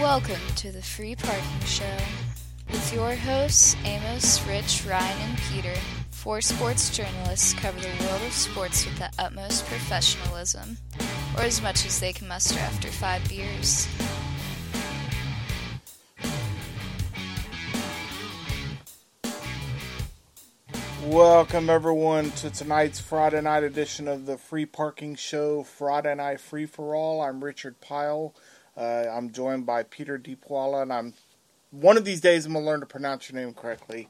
Welcome to the Free Parking Show with your hosts, Amos, Rich, Ryan, and Peter. Four sports journalists cover the world of sports with the utmost professionalism, or as much as they can muster after five beers. Welcome, everyone, to tonight's Friday night edition of the Free Parking Show, Friday Night Free for All. I'm Richard Pyle. Uh, I'm joined by Peter Deepwalla, and I'm one of these days I'm gonna learn to pronounce your name correctly.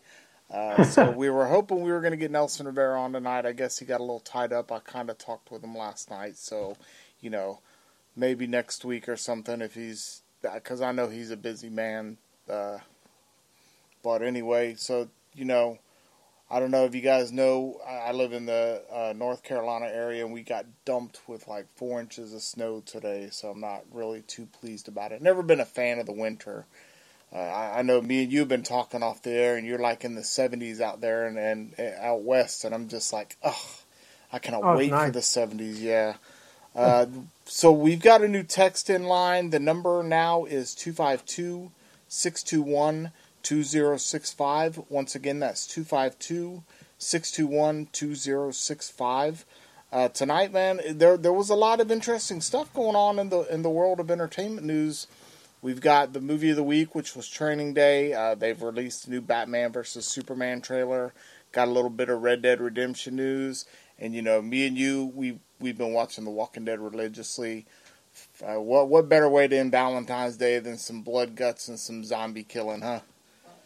Uh, so we were hoping we were going to get Nelson Rivera on tonight. I guess he got a little tied up. I kind of talked with him last night, so you know, maybe next week or something if he's because I know he's a busy man. Uh, but anyway, so you know, I don't know if you guys know. I live in the uh, North Carolina area, and we got dumped with like four inches of snow today. So I'm not really too pleased about it. Never been a fan of the winter. Uh, I, I, know me and you have been talking off the air, and you're like in the 70s out there and, and, and out west, and I'm just like, ugh, I cannot oh, wait nice. for the 70s. Yeah. Uh, so we've got a new text in line. The number now is 252 621 2065. Once again, that's 252 621 2065. Uh, tonight, man, there there was a lot of interesting stuff going on in the in the world of entertainment news We've got the movie of the week, which was Training Day. Uh, they've released a new Batman versus Superman trailer. Got a little bit of Red Dead Redemption news, and you know, me and you, we we've been watching The Walking Dead religiously. Uh, what what better way to end Valentine's Day than some blood guts and some zombie killing, huh?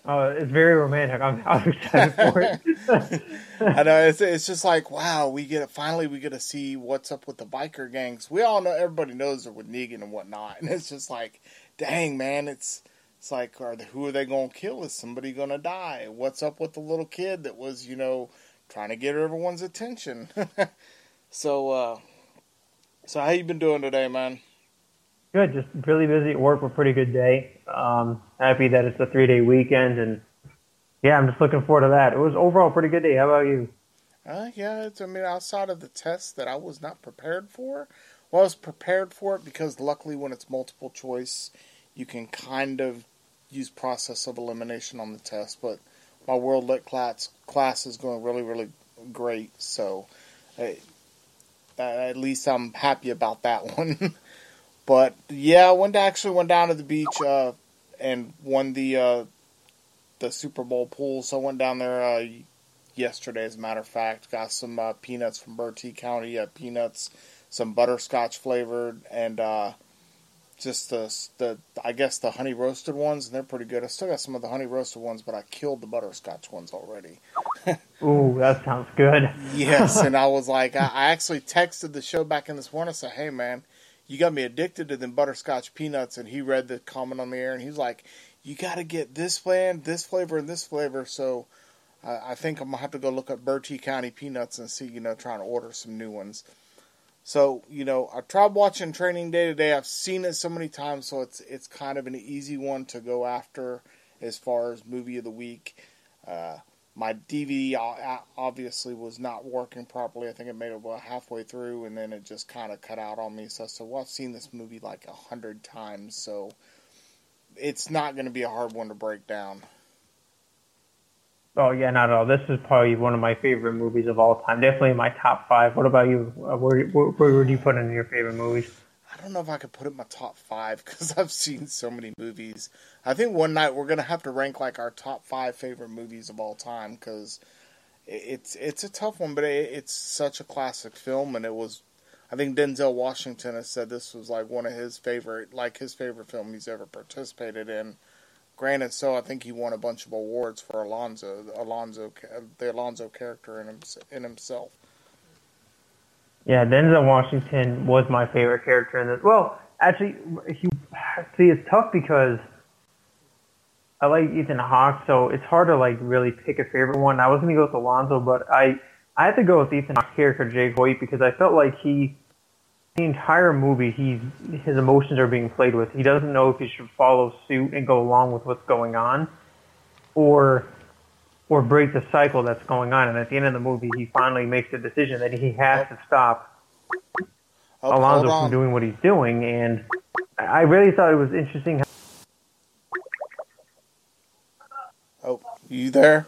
Oh, it's very romantic. I'm, I'm excited for it. I know it's it's just like wow, we get it. Finally, we get to see what's up with the biker gangs. We all know everybody knows they're with Negan and whatnot, and it's just like dang man, it's it's like, are they, who are they gonna kill? Is somebody gonna die? What's up with the little kid that was, you know, trying to get everyone's attention? so, uh, so how you been doing today, man? Good, just really busy at work. A pretty good day. Um, happy that it's a three day weekend, and yeah, I'm just looking forward to that. It was overall a pretty good day. How about you? Uh, yeah, it's, I mean, outside of the test that I was not prepared for, well, I was prepared for it because luckily when it's multiple choice, you can kind of use process of elimination on the test. But my World Lit class class is going really, really great. So uh, at least I'm happy about that one. but yeah, I went to, actually went down to the beach uh, and won the uh, the Super Bowl pool. So I went down there uh, yesterday, as a matter of fact. Got some uh, peanuts from Bertie County uh, peanuts some butterscotch flavored, and uh, just the the I guess the honey roasted ones, and they're pretty good. I still got some of the honey roasted ones, but I killed the butterscotch ones already. Ooh, that sounds good. yes, and I was like, I, I actually texted the show back in this morning. I said, "Hey, man." You got me addicted to them butterscotch peanuts, and he read the comment on the air, and he's like, "You got to get this flavor, this flavor, and this flavor." So, I think I'm gonna have to go look up Bertie County peanuts and see, you know, trying to order some new ones. So you know, I tried watching Training Day today. I've seen it so many times, so it's it's kind of an easy one to go after as far as movie of the week. Uh, my DVD obviously was not working properly. I think it made it about halfway through, and then it just kind of cut out on me. So I said, "Well, I've seen this movie like a hundred times, so it's not going to be a hard one to break down." Oh yeah, not at all. This is probably one of my favorite movies of all time. Definitely my top five. What about you? Uh, where, where, where would you put in your favorite movies? I don't know if I could put it in my top five because I've seen so many movies. I think one night we're gonna have to rank like our top five favorite movies of all time because it's it's a tough one, but it, it's such a classic film, and it was. I think Denzel Washington has said this was like one of his favorite, like his favorite film he's ever participated in. Granted, so I think he won a bunch of awards for Alonzo, Alonzo, the Alonzo character in, him, in himself. Yeah, Denzel Washington was my favorite character in this. Well, actually, he, see, it's tough because I like Ethan Hawke, so it's hard to like really pick a favorite one. I was gonna go with Alonzo, but I I had to go with Ethan Hawke's character Jake Hoyt because I felt like he the entire movie he's his emotions are being played with. He doesn't know if he should follow suit and go along with what's going on, or or break the cycle that's going on. And at the end of the movie, he finally makes the decision that he has to stop Oh, Alonzo from doing what he's doing. And I really thought it was interesting. How Oh, you there?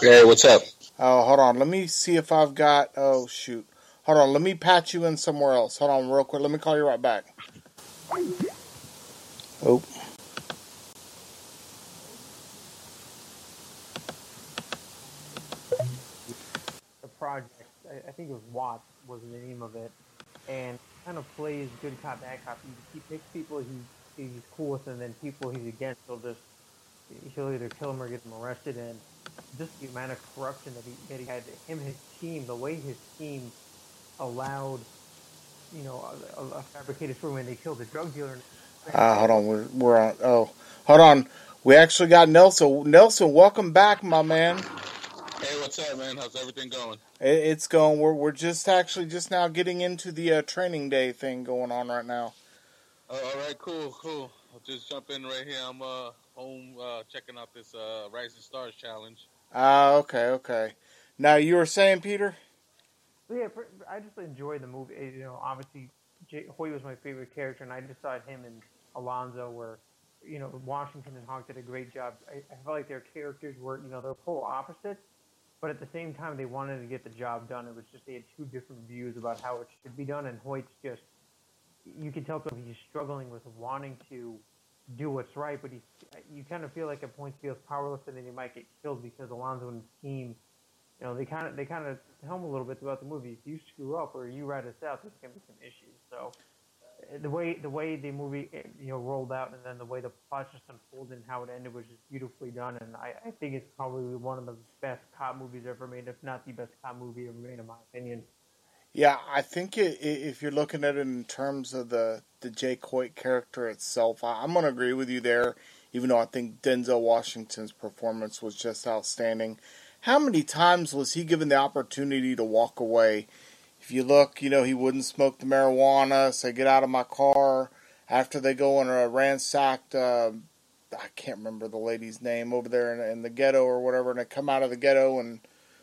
Hey, what's up? Oh, hold on. Let me see if I've got. Oh, shoot. Hold on. Let me patch you in somewhere else. Hold on, real quick. Let me call you right back. Oh. the project, I, I think it was Watts was the name of it, and kind of plays good cop bad cop. He, picks people he he's cool with, and then people he's against. He'll just he'll either kill him or get them arrested. And just the amount of corruption that he that he had, him his team, the way his team allowed, you know, a, a, a fabricated story when they killed the drug dealer. Uh, hold on. We're, we're on. Oh, hold on. We actually got Nelson. Nelson, welcome back, my man. Hey, what's up, man? How's everything going? It, it's going. We're we're just actually just now getting into the uh, training day thing going on right now. Oh, all right, cool, cool. I'll just jump in right here. I'm uh, home uh, checking out this uh, Rising Stars challenge. Ah, okay, okay. Now you were saying, Peter? Yeah, pr- I just enjoyed the movie. You know, obviously, Jay, Hoy was my favorite character, and I just thought him and Alonzo were, you know, Washington and Hawke did a great job. I, I felt like their characters were, you know, they're polar opposites, but at the same time, they wanted to get the job done. It was just they had two different views about how it should be done, and Hoyt's just, you can tell he's struggling with wanting to do what's right, but he's, you kind of feel like at points feels powerless, and then he might get killed because Alonzo and his team you know, they kind of they kind of tell him a little bit about the movie. If you screw up or you rat us out, there's gonna be some issues. So the way the way the movie uh, you know rolled out and then the way the plot just unfolded and how it ended was just beautifully done. And I, I think it's probably one of the best cop movies ever made, if not the best cop movie ever made, in my opinion. Yeah, I think it, if you're looking at it in terms of the the Jake Hoyt character itself, I, I'm gonna agree with you there. Even though I think Denzel Washington's performance was just outstanding. How many times was he given the opportunity to walk away? If you look, you know he wouldn't smoke the marijuana. Say, get out of my car. After they go and uh, ransacked, uh, I can't remember the lady's name over there in, in the ghetto or whatever, and they come out of the ghetto and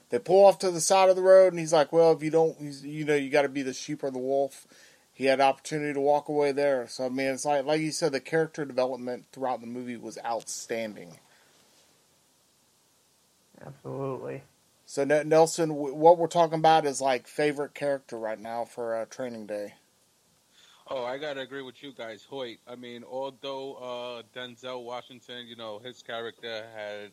they pull off to the side of the road, and he's like, "Well, if you don't, you know, you got to be the sheep or the wolf." He had opportunity to walk away there. So I mean, it's like, like you said, the character development throughout the movie was outstanding. Absolutely. So Nelson, what we're talking about is like favorite character right now for uh, Training Day. Oh, I gotta agree with you guys, Hoyt. I mean, although uh, Denzel Washington, you know, his character had,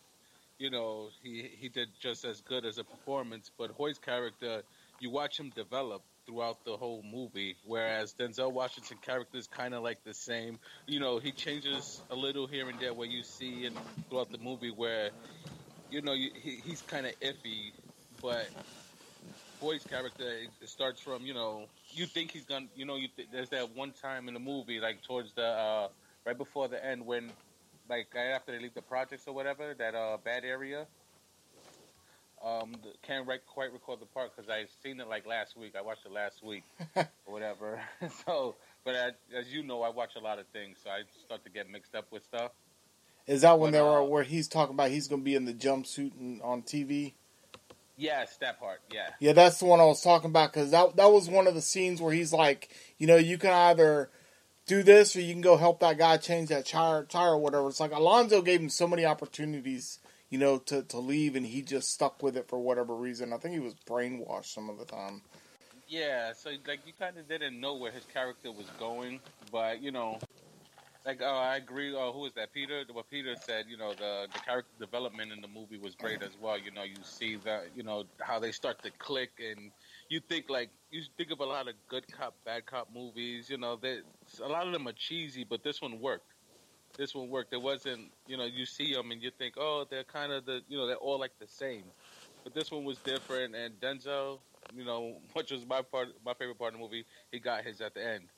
you know, he he did just as good as a performance, but Hoyt's character, you watch him develop throughout the whole movie, whereas Denzel Washington's character is kind of like the same. You know, he changes a little here and there where you see and throughout the movie where, you know, he, he's kind of iffy, but Boyd's character it, it starts from you know you think he's gonna you know you th- there's that one time in the movie like towards the uh right before the end when like right after they leave the projects or whatever that uh bad area um the, can't right, quite recall the part because I seen it like last week. I watched it last week or whatever. So but I, as you know I watch a lot of things so I start to get mixed up with stuff Is that when But, they were uh, where he's talking about he's going to be in the jumpsuit and on TV? yes that part yeah Yeah, that's the one I was talking about because that that was one of the scenes where he's like, you know, you can either do this or you can go help that guy change that tire, tire or whatever. It's like Alonzo gave him so many opportunities, you know, to to leave, and he just stuck with it for whatever reason. I think he was brainwashed some of the time. Yeah, so like you kind of didn't know where his character was going, but you know, like uh, I agree. Uh, who was that? Peter. What Peter said, you know, the the character development in the movie was great as well. You know, you see that, you know, how they start to click, and you think like you think of a lot of good cop, bad cop movies. You know, that a lot of them are cheesy, but this one worked. This one worked. It wasn't, you know, you see them and you think, oh, they're kind of the, you know, they're all like the same. but this one was different. And Denzel, you know, which was my part, my favorite part of the movie, he got his at the end.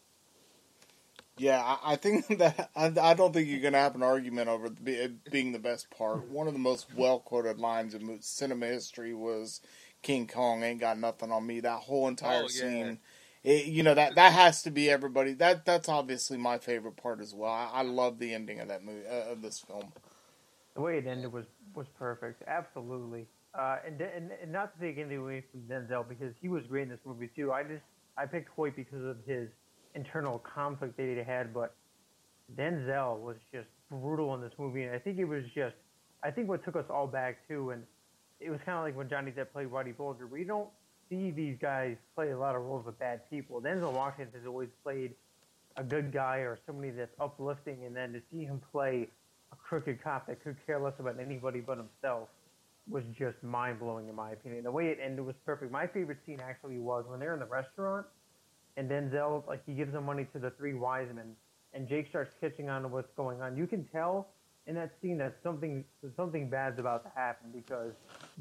Yeah, I, I think that I, I don't think you're going to have an argument over it being the best part. One of the most well quoted lines in cinema history was King Kong ain't got nothing on me. That whole entire oh, yeah. scene. It, you know that that has to be everybody. That that's obviously my favorite part as well. I, I love the ending of that movie uh, of this film. The way it ended was was perfect. Absolutely. Uh, and, and, and not to take anything away from Denzel because he was great in this movie too. I just I picked Hoyt because of his internal conflict that he had, but Denzel was just brutal in this movie, and I think it was just, I think what took us all back too, and it was kind of like when Johnny Depp played Whitey Bulger. We don't see these guys play a lot of roles with bad people. Denzel Washington has always played a good guy or somebody that's uplifting, and then to see him play a crooked cop that could care less about anybody but himself was just mind blowing in my opinion. The way it ended was perfect. My favorite scene actually was when they're in the restaurant and Denzel like he gives the money to the three wise men, and Jake starts catching on to what's going on. You can tell in that scene that something something bad's about to happen because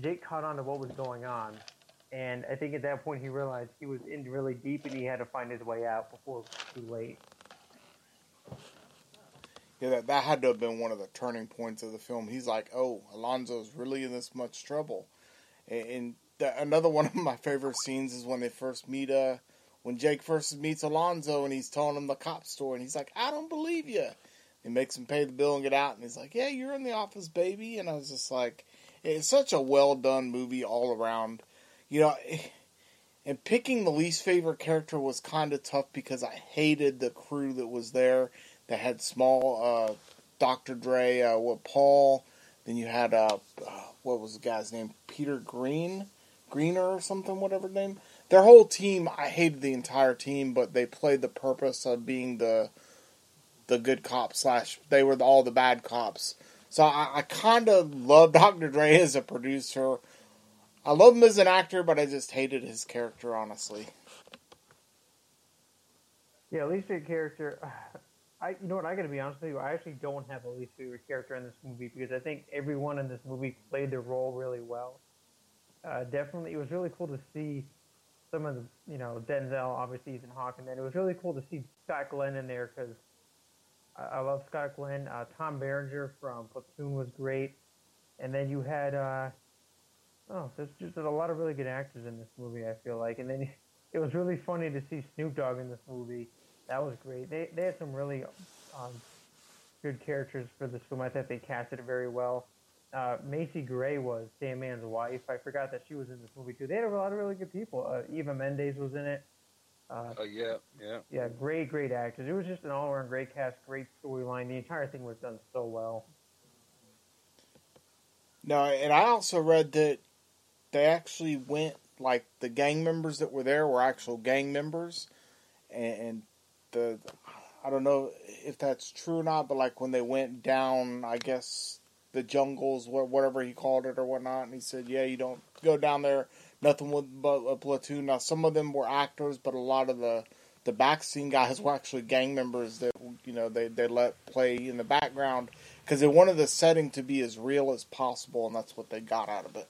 Jake caught on to what was going on, and I think at that point he realized he was in really deep and he had to find his way out before it was too late. Yeah, that, that had to have been one of the turning points of the film. He's like, "Oh, Alonzo's really in this much trouble," and, and the, another one of my favorite scenes is when they first meet uh, when Jake first meets Alonzo and he's telling him the cop story, and he's like, I don't believe you. He makes him pay the bill and get out, and he's like, Yeah, you're in the office, baby. And I was just like, It's such a well done movie all around. You know, and picking the least favorite character was kind of tough because I hated the crew that was there that had small, uh, Dr. Dre, uh, what, Paul. Then you had, uh, uh, what was the guy's name? Peter Greene? Greener or something, whatever name their whole team, I hated the entire team, but they played the purpose of being the the good cop slash they were all the bad cops. So I, I kind of love Dr. Dre as a producer. I love him as an actor, but I just hated his character, honestly. Yeah, least favorite character. I, you know what? I got to be honest with you. I actually don't have a least favorite character in this movie because I think everyone in this movie played their role really well. Uh, definitely, it was really cool to see some of the, you know, Denzel, obviously Ethan Hawke, and then it was really cool to see Scott Glenn in there because I, I love Scott Glenn. Uh, Tom Berenger from Platoon was great, and then you had, uh, oh, there's just there's a lot of really good actors in this movie. I feel like, and then it was really funny to see Snoop Dogg in this movie. That was great. They they had some really um, good characters for this film. I thought they casted it very well uh, Macy Gray was Sandman's wife. I forgot that she was in this movie too. They had a lot of really good people. Uh, Eva Mendes was in it. Uh, oh yeah, yeah. Yeah, great, great actors. It was just an all-around great cast, great storyline. The entire thing was done so well. No, and I also read that they actually went like the gang members that were there were actual gang members, and the I don't know if that's true or not, but like when they went down, I guess the jungles, whatever he called it or whatnot. And he said, yeah, you don't go down there, nothing with but a platoon. Now, some of them were actors, but a lot of the the back scene guys were actually gang members that you know they they let play in the background because they wanted the setting to be as real as possible, and that's what they got out of it.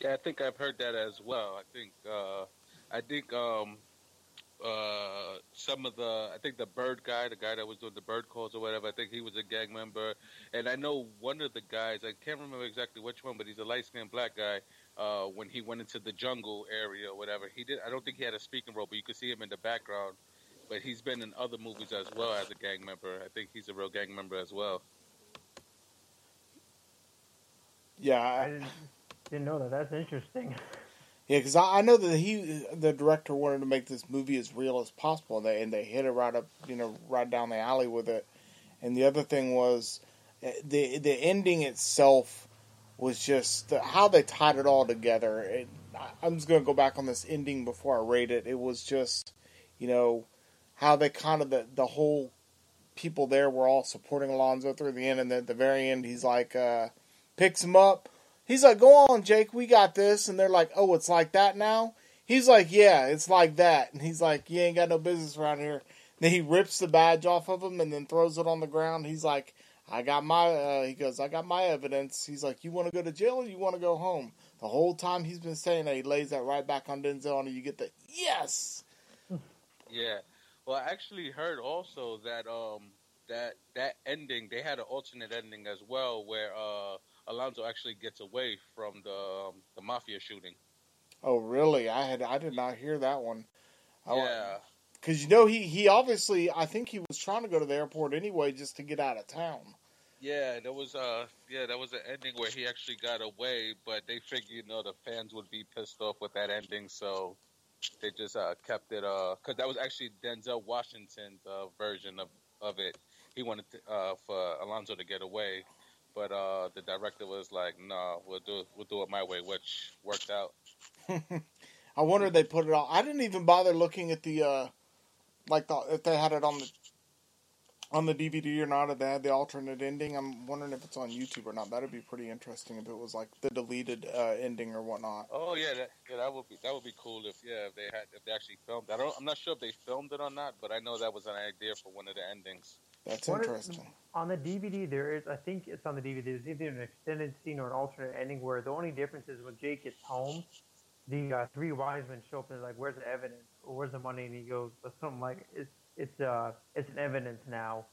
Yeah, I think I've heard that as well. I think uh, I think um, uh, some of the, I think the bird guy, the guy that was doing the bird calls or whatever, I think he was a gang member. And I know one of the guys, I can't remember exactly which one, but he's a light skinned black guy. Uh, when he went into the jungle area or whatever, he did. I don't think he had a speaking role, but you could see him in the background. But he's been in other movies as well as a gang member. I think he's a real gang member as well. Yeah, I, didn't, didn't know that. That's interesting. Yeah, because I, I, know that he, the director, wanted to make this movie as real as possible, and they, and they hit it right up, you know, right down the alley with it. And the other thing was eh, the the ending itself was just the, how they tied it all together. It, I'm just to go back on this ending before I rate it. It was just, you know, how they kind of the the whole people there were all supporting Alonzo through the end, and at the very end, he's like, uh, picks him up He's like, go on, Jake, we got this. And they're like, oh, it's like that now? He's like, yeah, it's like that. And he's like, you ain't got no business around here. And then he rips the badge off of him and then throws it on the ground. He's like, I got my. Uh, he goes, I got my evidence. He's like, you want to go to jail or you want to go home? The whole time he's been saying that, he lays that right back on Denzel, and you get the yes. Yeah. Well, I actually heard also that um that that ending they had an alternate ending as well where uh Alonzo actually gets away from the um, the mafia shooting. Oh, really? I had I did not hear that one. I, yeah. Because you know he he obviously I think he was trying to go to the airport anyway just to get out of town. Yeah, there was uh yeah, there was an ending where he actually got away, but they figured you know the fans would be pissed off with that ending, so they just uh kept it uh because that was actually Denzel Washington's uh, version of of it. He wanted to, uh for Alonzo to get away, but uh the director was like, "No, nah, we'll do it, we'll do it my way," which worked out. I wonder if they put it on. I didn't even bother looking at the uh like the if they had it on the on the DVD or not, if they had the alternate ending. I'm wondering if it's on YouTube or not. That'd be pretty interesting if it was like the deleted uh, ending or whatnot. Oh yeah, that, yeah, that would be that would be cool if yeah if they had if they actually filmed. I don't I'm not sure if they filmed it or not, but I know that was an idea for one of the endings. That's What is- interesting. on the DVD, there is, I think it's on the DVD, there's either an extended scene or an alternate ending where the only difference is when Jake gets home, the uh, three wise men show up and they're like, where's the evidence? Or where's the money? And he goes, or something like, it's, it's, uh, it's an evidence now.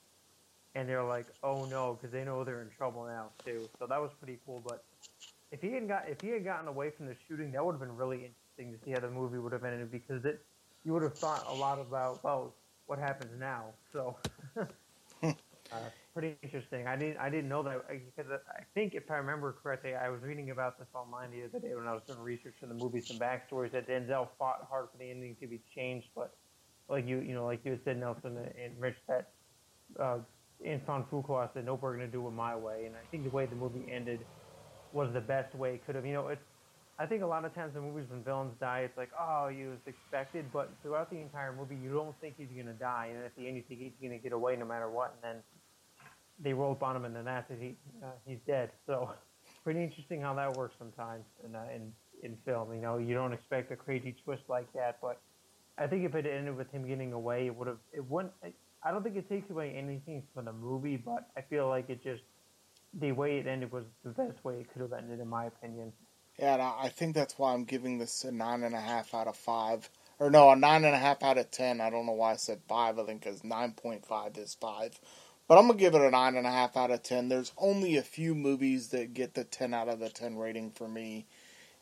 And they're like, oh no, because they know they're in trouble now too. So that was pretty cool. But if he had got, if he had gotten away from the shooting, that would have been really interesting to see how the movie would have ended because it, you would have thought a lot about, well, what happens now? So. Uh, pretty interesting. I didn't I didn't know that because I think if I remember correctly, I was reading about this online the other day when I was doing research for the movie, some backstories that Denzel fought hard for the ending to be changed, but like you you know like you said Nelson and Rich that uh, Antoine Fuqua said nope we're gonna do it my way, and I think the way the movie ended was the best way it could have. You know it's. I think a lot of times in movies when villains die, it's like, oh, you was expected, but throughout the entire movie, you don't think he's gonna die, and at the end, you think he's gonna get away no matter what, and then they roll up on him and then that's it. He uh, he's dead. So pretty interesting how that works sometimes in uh, in in film. You know, you don't expect a crazy twist like that, but I think if it ended with him getting away, it would have. It wouldn't. I don't think it takes away anything from the movie, but I feel like it just the way it ended was the best way it could have ended, in my opinion. Yeah, and I think that's why I'm giving this a nine and a half out of five. Or no, a nine and a half out of ten. I don't know why I said five. I think because nine point five is five. But I'm gonna give it a nine and a half out of ten. There's only a few movies that get the ten out of the ten rating for me,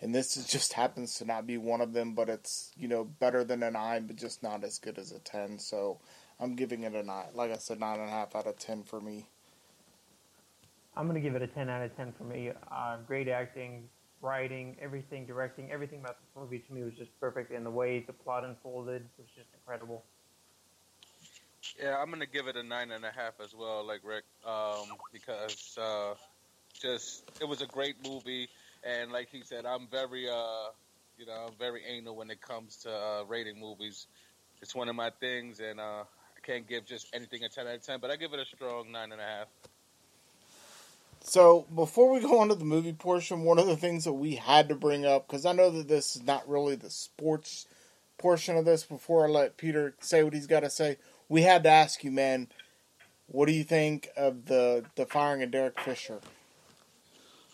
and this is, just happens to not be one of them. But it's you know better than a nine, but just not as good as a ten. So I'm giving it a nine. Like I said, nine and a half out of ten for me. I'm gonna give it a 10 out of 10 for me. Uh, great acting, writing, everything, directing, everything about this movie to me was just perfect, and the way the plot unfolded was just incredible. Yeah, I'm gonna give it a nine and a half as well, like Rick, um, because uh, just it was a great movie, and like he said, I'm very, uh, you know, I'm very anal when it comes to uh, rating movies. It's one of my things, and uh, I can't give just anything a ten out of ten, but I give it a strong nine and a half. So before we go on to the movie portion, one of the things that we had to bring up because I know that this is not really the sports portion of this. Before I let Peter say what he's got to say, we had to ask you, man, what do you think of the the firing of Derek Fisher?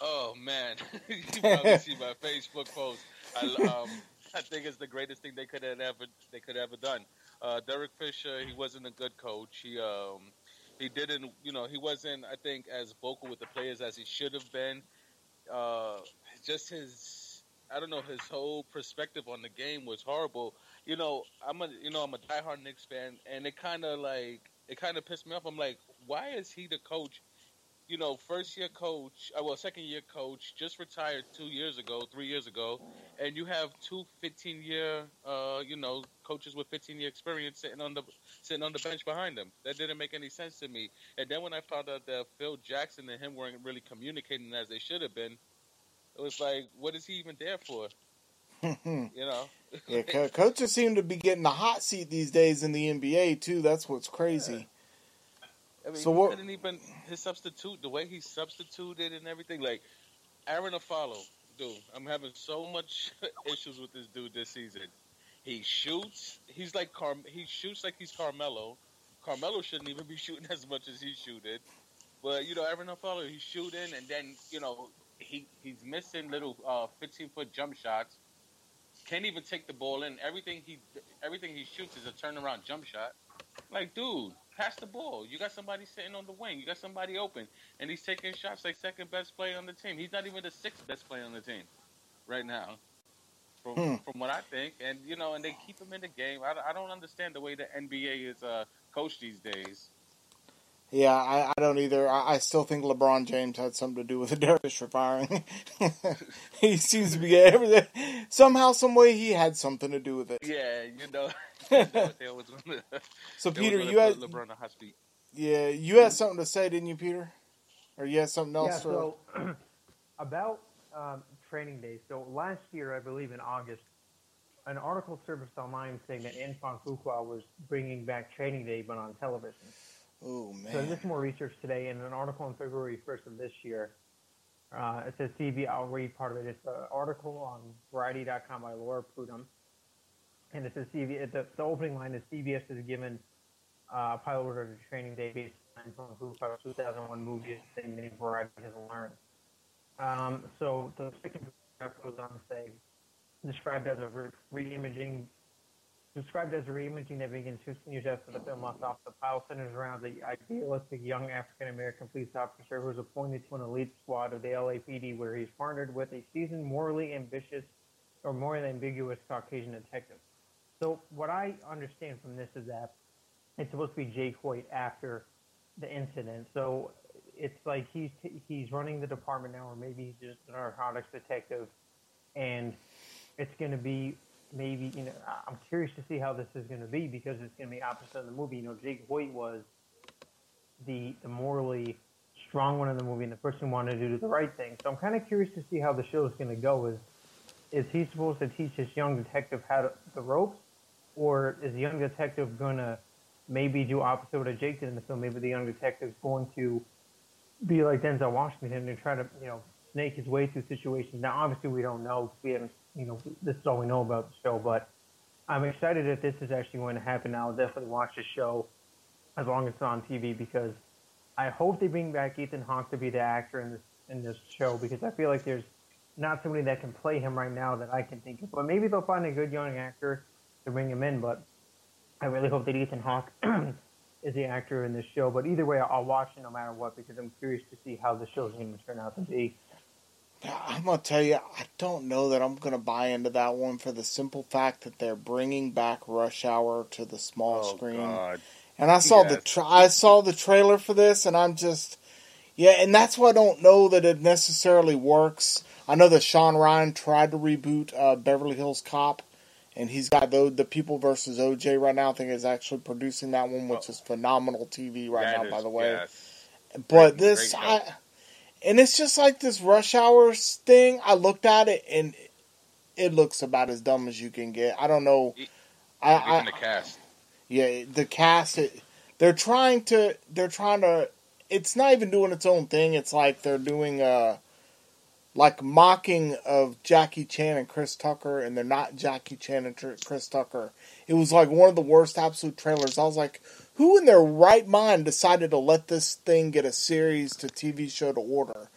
Oh man, you probably see my Facebook post. I, um, I think it's the greatest thing they could have ever they could have ever done. Uh, Derek Fisher, he wasn't a good coach. He um, he didn't, you know, he wasn't, I think, as vocal with the players as he should have been. Uh, just his, I don't know, his whole perspective on the game was horrible. You know, I'm a, you know, I'm a diehard Knicks fan, and it kind of like, it kind of pissed me off. I'm like, why is he the coach? You know, first year coach, uh, well, second year coach, just retired two years ago, three years ago, and you have two 15 year, uh, you know, coaches with 15 year experience sitting on the sitting on the bench behind them. That didn't make any sense to me. And then when I found out that Phil Jackson and him weren't really communicating as they should have been, it was like, what is he even there for? you know? yeah, co- coaches seem to be getting the hot seat these days in the NBA too. That's what's crazy. I mean, So what- couldn't even his substitute, the way he substituted and everything. Like Arron Afflalo, dude, I'm having so much issues with this dude this season. He shoots. He's like Car. He shoots like he's Carmelo. Carmelo shouldn't even be shooting as much as he shooted. But you know, Evan Follow, he's shooting, and then you know he he's missing little uh, 15 foot jump shots. Can't even take the ball in. Everything he everything he shoots is a turnaround jump shot. Like, dude, pass the ball. You got somebody sitting on the wing. You got somebody open, and he's taking shots like second best player on the team. He's not even the sixth best player on the team right now, from Hmm. from what I think. And you know, and they keep him in the game. I, I don't understand the way the NBA is uh, coached these days. Yeah, I, I don't either. I, I still think LeBron James had something to do with the Dervish firing. he seems to be everything. Somehow, some way, he had something to do with it. Yeah, you know, You know gonna, So, Peter, you had put LeBron on hot feet. yeah, you had something to say, didn't you, Peter? Or you had something else? Yeah, so about um, training day. So last year, I believe in August, an article surfaced online saying that Antoine Fuqua was bringing back training day, but on television. oh So I man, did some more research today, and an article on February 1st of this year. Uh, it says CB. I'll read part of it. It's an article on Variety.com by Laura Prudom, and it says CB. The, the opening line is CBS has given uh, pilot order to training day based on Fuqua's 2001 movie, saying that Variety has learned. Um, so the second goes on to say, described as a re- reimaging Described as a reimaging that begins 15 years after the film left off, the pile centers around the idealistic young African American police officer who is appointed to an elite squad of the LAPD, where he's partnered with a seasoned, morally ambitious, or morally ambiguous Caucasian detective. So, what I understand from this is that it's supposed to be Jake Hoyt after the incident. So, it's like he's he's running the department now, or maybe he's just a narcotics detective, and it's going to be maybe you know I'm curious to see how this is going to be because it's going to be opposite of the movie. You know, Jake Hoyt was the the morally strong one in the movie and the person wanted to do the right thing. So I'm kind of curious to see how the show is going to go. Is is he supposed to teach this young detective how to, the ropes, or is the young detective going to maybe do opposite of what Jake did in the film? Maybe the young detective's going to be like Denzel Washington and try to you know snake his way through situations. Now, obviously, we don't know. We haven't, you know, this is all we know about the show. But I'm excited that this is actually going to happen. I'll definitely watch the show as long as it's on TV because I hope they bring back Ethan Hawke to be the actor in this in this show because I feel like there's not somebody that can play him right now that I can think of. But maybe they'll find a good young actor to bring him in. But I really hope that Ethan Hawke is the actor in this show. But either way, I'll watch it no matter what because I'm curious to see how the show's going to turn out to be. I'm gonna tell you, I don't know that I'm gonna buy into that one for the simple fact that they're bringing back Rush Hour to the small Oh screen. God. And I saw the tra- I saw the trailer for this, and I'm just yeah, and that's why I don't know that it necessarily works. I know that Shawn Ryan tried to reboot uh, Beverly Hills Cop, and he's got the the People versus OJ right now. I think is actually producing that one, which is phenomenal TV right That now, by the way. yes. But Great- this, great. I, and it's just like this Rush Hour thing. I looked at it, and it looks about as dumb as you can get. I don't know. E- I, I the cast. yeah, the cast. It, they're trying to. They're trying to. It's not even doing its own thing. It's like they're doing uh like mocking of Jackie Chan and Chris Tucker, and they're not Jackie Chan and Tr- Chris Tucker. It was like one of the worst absolute trailers. I was like, who in their right mind decided to let this thing get a series to TV show to order?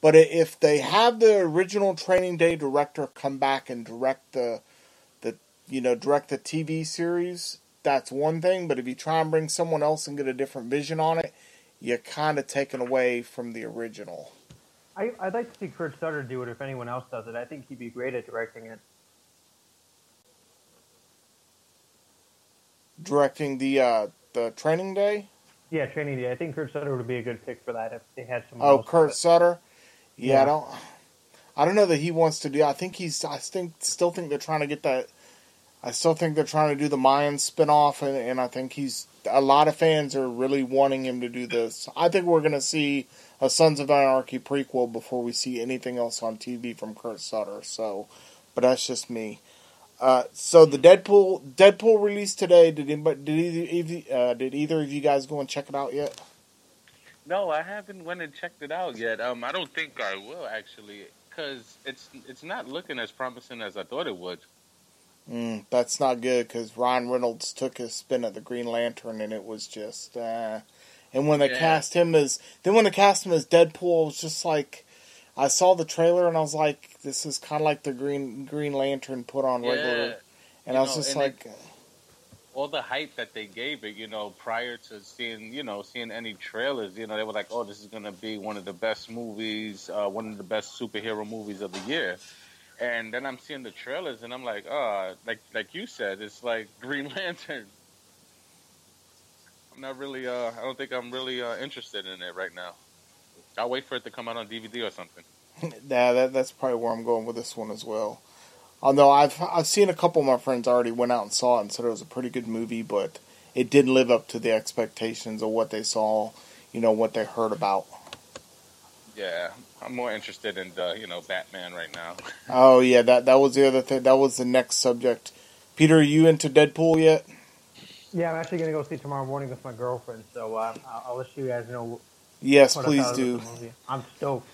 But if they have the original Training Day director come back and direct the, the you know direct the TV series, that's one thing. But if you try and bring someone else and get a different vision on it, you're kind of taken away from the original. I, I'd like to see Kurt Sutter do it if anyone else does it. I think he'd be great at directing it. Directing the uh, the Training Day. Yeah, Training Day. I think Kurt Sutter would be a good pick for that if they had some. Oh. Kurt Sutter. Yeah, I don't. I don't know that he wants to do. I think he's. I think still think they're trying to get that. I still think they're trying to do the Mayan spinoff, and, and I think he's. A lot of fans are really wanting him to do this. I think we're going to see a Sons of Anarchy prequel before we see anything else on TV from Kurt Sutter. So, but that's just me. Uh, so the Deadpool Deadpool released today. Did anybody, did either uh, did either of you guys go and check it out yet? No, I haven't went and checked it out yet. Um, I don't think I will actually, because it's it's not looking as promising as I thought it would. Mm, that's not good because Ryan Reynolds took his spin at the Green Lantern and it was just. Uh, And when they Yeah. cast him as then when they cast him as Deadpool, it was just like I saw the trailer and I was like, this is kind of like the Green Green Lantern put on regular, and You I was know, just like, all the hype that they gave it, you know, prior to seeing, you know, seeing any trailers, you know, they were like, "Oh, this is gonna be one of the best movies, uh, one of the best superhero movies of the year." And then I'm seeing the trailers, and I'm like, "Ah, like like you said, it's like Green Lantern." I'm not really. Uh, I don't think I'm really uh, interested in it right now. I'll wait for it to come out on DVD or something. yeah, that, that's probably where I'm going with this one as well. Although I've I've seen a couple of my friends already went out and saw it and said it was a pretty good movie, but it didn't live up to the expectations of what they saw, you know, what they heard about. Yeah, I'm more interested in the, you know, Batman right now. Oh yeah, that that was the other thing. That was the next subject. Peter, are you into Deadpool yet? Yeah, I'm actually gonna go see tomorrow morning with my girlfriend. So uh, I'll, I'll let you guys know. Yes, please do. I'm stoked.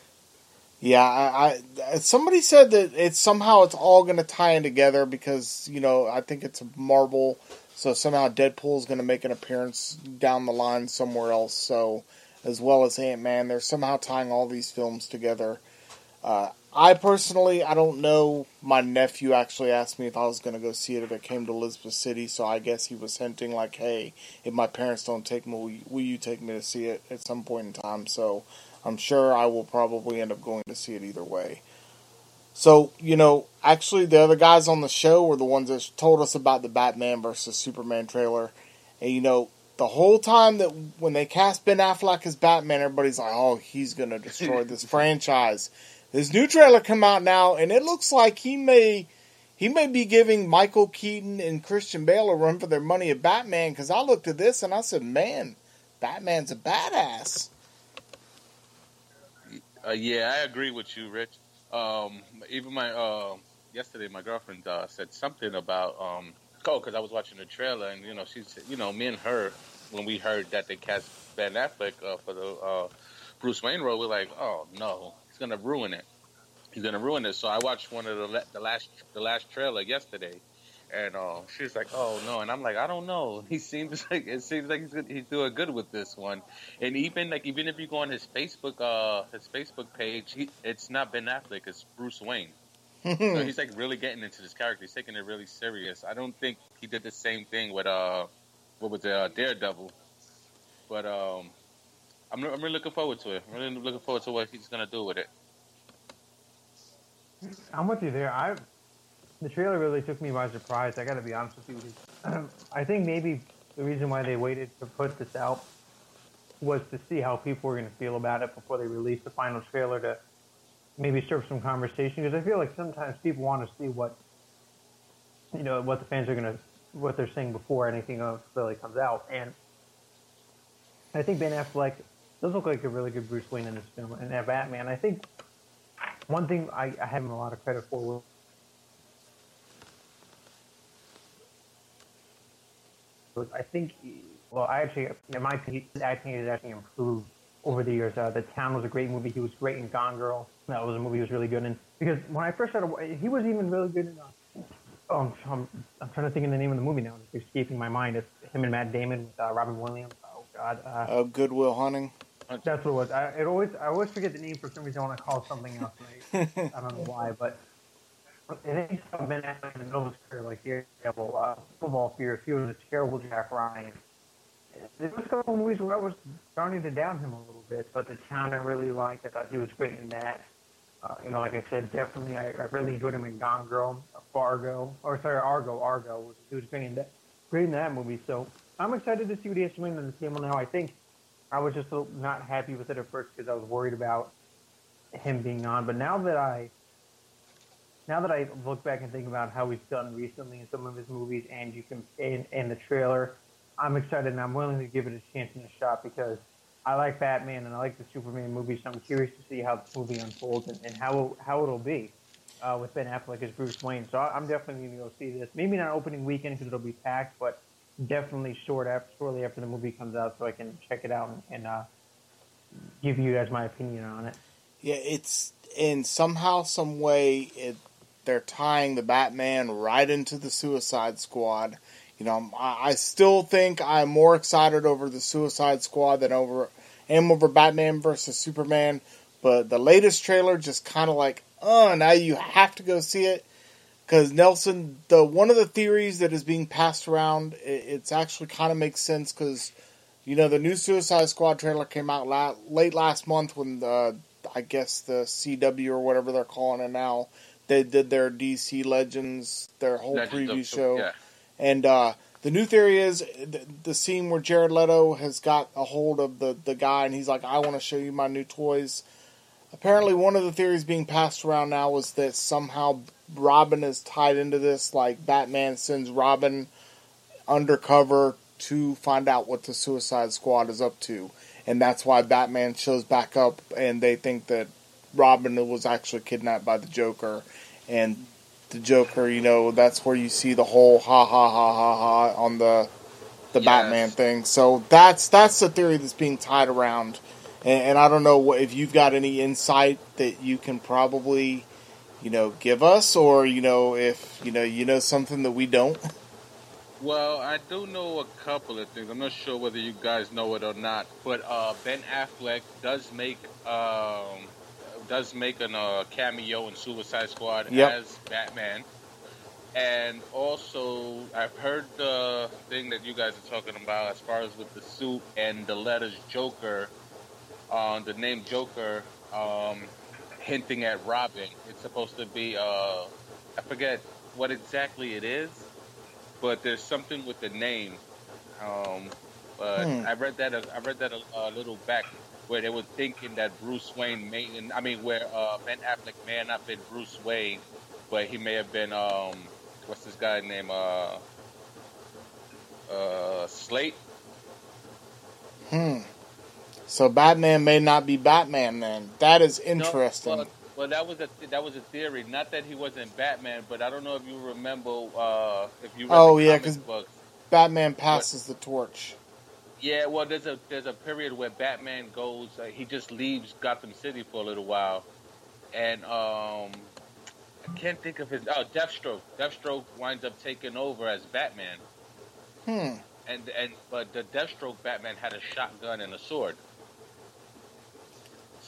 Yeah, I, I somebody said that it's somehow it's all going to tie in together because you know I think it's a Marvel, so somehow Deadpool is going to make an appearance down the line somewhere else. So as well as Ant Man, they're somehow tying all these films together. Uh, I personally, I don't know. My nephew actually asked me if I was going to go see it if it came to Elizabeth City, so I guess he was hinting like, "Hey, if my parents don't take me, will you, will you take me to see it at some point in time?" So I'm sure I will probably end up going to see it either way. So, you know, actually, the other guys on the show were the ones that told us about the Batman versus Superman trailer. And, you know, the whole time that when they cast Ben Affleck as Batman, everybody's like, oh, he's going to destroy this franchise. This new trailer come out now, and it looks like he may. He may be giving Michael Keaton and Christian Bale a run for their money at Batman because I looked at this and I said, "Man, Batman's a badass." Uh, yeah, I agree with you, Rich. Um, even my uh, yesterday, my girlfriend uh, said something about um, oh, because I was watching the trailer, and you know, she's you know, me and her when we heard that they cast Ben Affleck uh, for the uh, Bruce Wayne role, we're like, oh no, he's gonna ruin it. He's gonna ruin it. So I watched one of the the last the last trailer yesterday, and uh, she's like, "Oh no!" And I'm like, "I don't know." He seems like it seems like he's, good, he's doing good with this one. And even like even if you go on his Facebook uh his Facebook page, he, it's not Ben Affleck, it's Bruce Wayne. so he's like really getting into this character. He's taking it really serious. I don't think he did the same thing with uh what was it uh, Daredevil, but um. I'm, I'm really looking forward to it. I'm really looking forward to what he's gonna do with it. I'm with you there. I the trailer really took me by surprise. I got to be honest with you. I think maybe the reason why they waited to put this out was to see how people were going to feel about it before they released the final trailer to maybe serve some conversation. Because I feel like sometimes people want to see what you know what the fans are going to what they're saying before anything else really comes out. And I think Ben Affleck does look like a really good Bruce Wayne in this film, and that Batman. I think one thing I, I have him a lot of credit for was I think, well, I actually, in my opinion, his acting has actually improved over the years. Uh, the Town was a great movie. He was great in Gone Girl. That was a movie he was really good in. Because when I first started, he was even really good in. Uh, oh, I'm, I'm trying to think of the name of the movie now. It's escaping my mind. It's him and Matt Damon with uh, Robin Williams. Oh God. Uh, Uh, Good Will Hunting. That's what it was. I, it always, I always forget the name for some reason. I want to call something else. And I, don't know why, but I think he's been in the middle of his career, like Daredevil, uh, Football Fear. He was a terrible Jack Ryan. There was a couple movies where I was starting to down him a little bit, but the town I really liked. I thought he was great in that. Uh, you know, like I said, definitely, I, I really enjoyed him in Gone Girl, Fargo, or sorry, Argo. Argo he was great in that, great in that movie. So I'm excited to see what he has to bring to the table now. I think I was just not happy with it at first because I was worried about him being on, but now that I now that I look back and think about how he's done recently in some of his movies, and you can in, in the trailer, I'm excited and I'm willing to give it a chance and a shot because I like Batman and I like the Superman movies. So I'm curious to see how this movie unfolds and, and how how it'll be uh, with Ben Affleck as Bruce Wayne. So I'm definitely going to go see this. Maybe not opening weekend because it'll be packed, but definitely short after shortly after the movie comes out, so I can check it out and, and uh, give you guys my opinion on it. Yeah, it's in somehow, some way, it they're tying the Batman right into the Suicide Squad. you know, I, I still think I'm more excited over the Suicide Squad than over am over Batman versus Superman. But the latest trailer just kind of like, oh, now you have to go see it because Nelson, the one of the theories that is being passed around, it, it's actually kind of makes sense because you know the new Suicide Squad trailer came out la- late last month when the I guess the CW or whatever they're calling it now, they did their DC Legends, their whole Legends preview of- show. yeah. And uh, the new theory is the, the scene where Jared Leto has got a hold of the, the guy and he's like, I want to show you my new toys. Apparently, one of the theories being passed around now was that somehow Robin is tied into this. Like, Batman sends Robin undercover to find out what the Suicide Squad is up to. And that's why Batman shows back up and they think that Robin was actually kidnapped by the Joker. And the Joker, you know, that's where you see the whole ha ha ha ha ha on the the Yes. Batman thing. So that's that's the theory that's being tied around, and, and I don't know what, if you've got any insight that you can probably, you know, give us, or you know, if you know you know something that we don't. Well, I do know a couple of things. I'm not sure whether you guys know it or not, but uh, Ben Affleck does make um, does make an uh, cameo in Suicide Squad Yep. as Batman, and also I've heard the thing that you guys are talking about as far as with the suit and the letters Joker, uh, the name Joker, um, hinting at Robin. It's supposed to be uh, I forget what exactly it is but there's something with the name. Um, but Hmm. I read that. I read that a, a little back where they were thinking that Bruce Wayne may. I mean, where uh, Ben Affleck may have not been Bruce Wayne, but he may have been. Um, what's this guy's name? Uh, uh, Slade. Hmm. So Batman may not be Batman then. That is interesting. No, well, well, that was a that was a theory. Not that he wasn't Batman, but I don't know if you remember. Uh, if you Oh, yeah, because. Batman passes the torch. Yeah, well, there's a there's a period where Batman goes. Uh, he just leaves Gotham City for a little while, and um, I can't think of his. Oh, Deathstroke. Deathstroke winds up taking over as Batman, Hmm. and and but the Deathstroke Batman had a shotgun and a sword.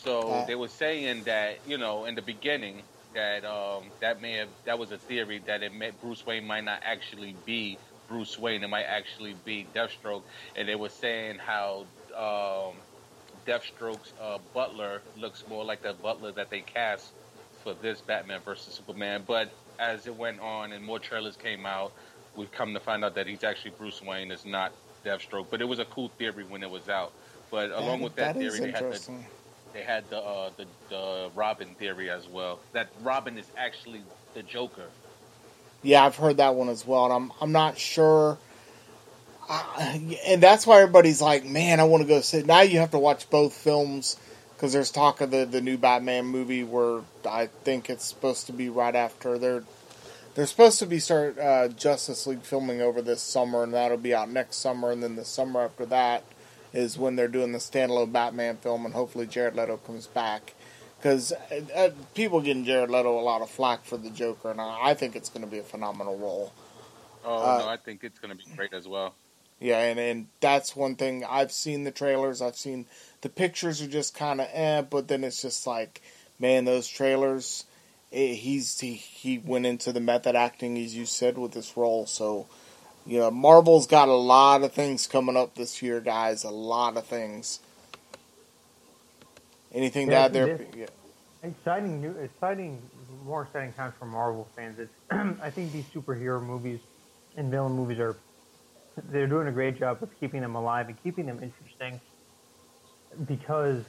So Uh. they were saying that you know in the beginning that um, that may have that was a theory that it may, Bruce Wayne might not actually be Bruce Wayne. It might actually be Deathstroke, and they were saying how um, Deathstroke's uh, butler looks more like the butler that they cast for this Batman versus Superman. But as it went on and more trailers came out, we've come to find out that he's actually Bruce Wayne, is not Deathstroke. But it was a cool theory when it was out. But along with that, that theory, they had the interesting. They had the, uh, the the Robin theory as well. That Robin is actually the Joker. Yeah, I've heard that one as well, and I'm I'm not sure. Uh, and that's why everybody's like, "Man, I want to go sit." Now you have to watch both films because there's talk of the the new Batman movie where I think it's supposed to be right after they're they're supposed to be start uh, Justice League filming over this summer, and that'll be out next summer, and then the summer after that is when they're doing the standalone Batman film, and hopefully Jared Leto comes back. Because uh, uh, people getting Jared Leto a lot of flack for the Joker, and I I think it's going to be a phenomenal role. Oh Uh, no, I think it's going to be great as well. Yeah, and, and that's one thing. I've seen the trailers. I've seen the pictures are just kind of eh, but then it's just like, man, those trailers. eh, he's he, he went into the method acting, as you said, with this role. So, you know, Marvel's got a lot of things coming up this year, guys. A lot of things. Anything to add there? Yeah. exciting new exciting more exciting times for marvel fans it's i think these superhero movies and villain movies are they're doing a great job of keeping them alive and keeping them interesting because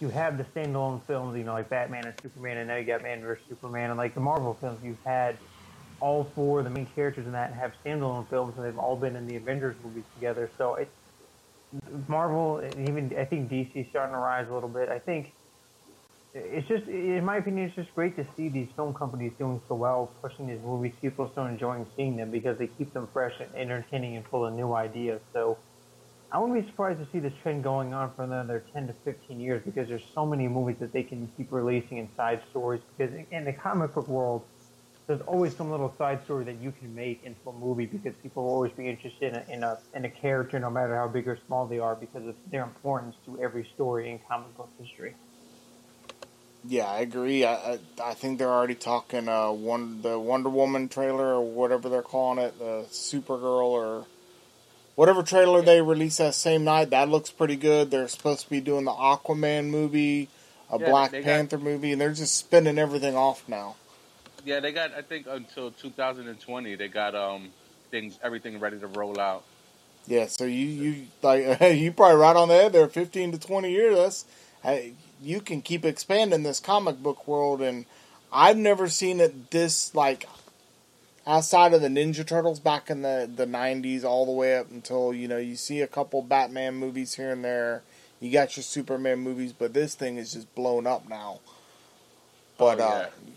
you have the standalone films you know like batman and superman and now you got man vs superman and like the marvel films you've had all four of the main characters in that have standalone films and they've all been in the avengers movies together so it marvel and even i think dc starting to rise a little bit i think it's just, in my opinion, it's just great to see these film companies doing so well, pushing these movies. People still enjoying seeing them because they keep them fresh and entertaining and full of new ideas. So I wouldn't be surprised to see this trend going on for another 10 to 15 years because there's so many movies that they can keep releasing and side stories. Because in the comic book world, there's always some little side story that you can make into a movie because people will always be interested in a, in a in a character, no matter how big or small they are, because of their importance to every story in comic book history. Yeah, I agree. I I, I think they're already talking uh one the Wonder Woman trailer or whatever they're calling it, the Supergirl or whatever trailer they released that same night. That looks pretty good. They're supposed to be doing the Aquaman movie, a Yeah, Black they got- Panther movie, and they're just spinning everything off now. Yeah, they got I think until 2020 they got um things everything ready to roll out. Yeah, so you you like you probably right on the head there. Fifteen to twenty years, that's uh, you can keep expanding this comic book world, and I've never seen it this like outside of the Ninja Turtles back in the the nineties, all the way up until you know you see a couple Batman movies here and there. You got your Superman movies, but this thing is just blown up now. But Oh, uh, yeah.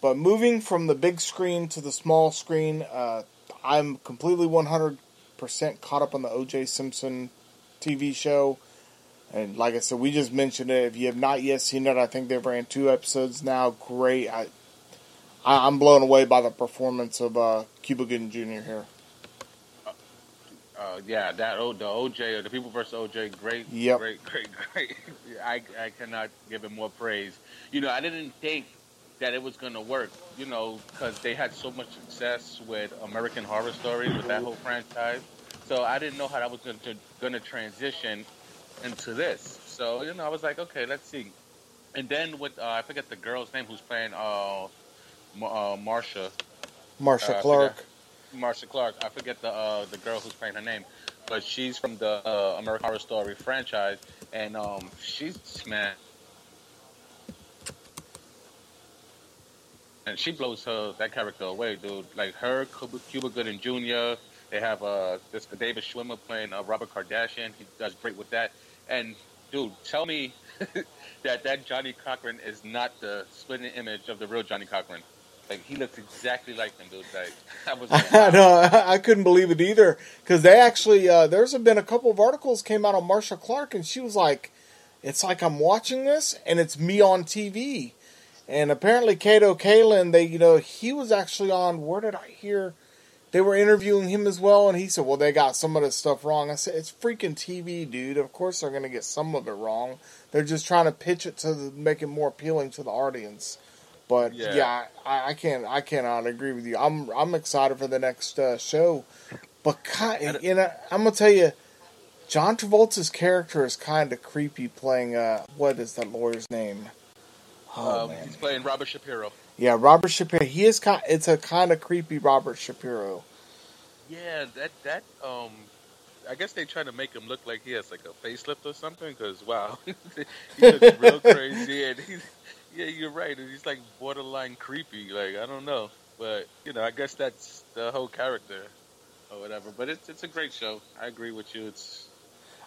But moving from the big screen to the small screen, uh, I'm completely 100% caught up on the O.J. Simpson TV show. And like I said, we just mentioned it. If you have not yet seen it, I think they've ran two episodes now. Great. I, I I'm blown away by the performance of uh, Cuba Gooding Jr. here. Uh, yeah, that oh, the OJ the People versus OJ, great, Yep. great, great, great. I I cannot give it more praise. You know, I didn't think that it was going to work. You know, because they had so much success with American Horror Story with that whole franchise. So I didn't know how that was going to going to transition into this. So you know, I was like, okay, let's see. And then with uh, I forget the girl's name who's playing uh, uh Marcia. Marcia Uh, Clark. Marcia Clark. I forget the uh, the girl who's playing her name, but she's from the uh, American Horror Story franchise, and um, she's man, and she blows her that character away, dude. Like her, Cuba, Cuba Gooding Jr. They have uh, this David Schwimmer playing uh, Robert Kardashian. He does great with that. And dude, tell me that that Johnnie Cochran is not the splitting image of the real Johnnie Cochran. Like he looks exactly like him, dude. Like I was like, I wow. I I couldn't believe it either because they actually uh, there's been a couple of articles came out on Marcia Clark and she was like, "It's like I'm watching this and it's me on TV." And apparently, Kato Kaelin, they you know he was actually on. Where did I hear? They were interviewing him as well, and he said, "Well, they got some of the stuff wrong." I said, "It's freaking TV, dude. Of course they're going to get some of it wrong. They're just trying to pitch it to the, make it more appealing to the audience." But yeah, Yeah. I, I can't. I cannot agree with you. I'm I'm excited for the next uh, show, but kind, you know, I'm gonna tell you, John Travolta's character is kind of creepy. Playing uh, what is that lawyer's name? Oh um, he's playing Robert Shapiro. yeah, Robert Shapiro. He is kind. It's a kind of creepy Robert Shapiro. Yeah, that that um, I guess they try to make him look like he has like a facelift or something. Because wow, he looks real crazy, and he's yeah, you're right. He's like borderline creepy. Like I don't know, but you know, I guess that's the whole character or whatever. But it's it's a great show. I agree with you. It's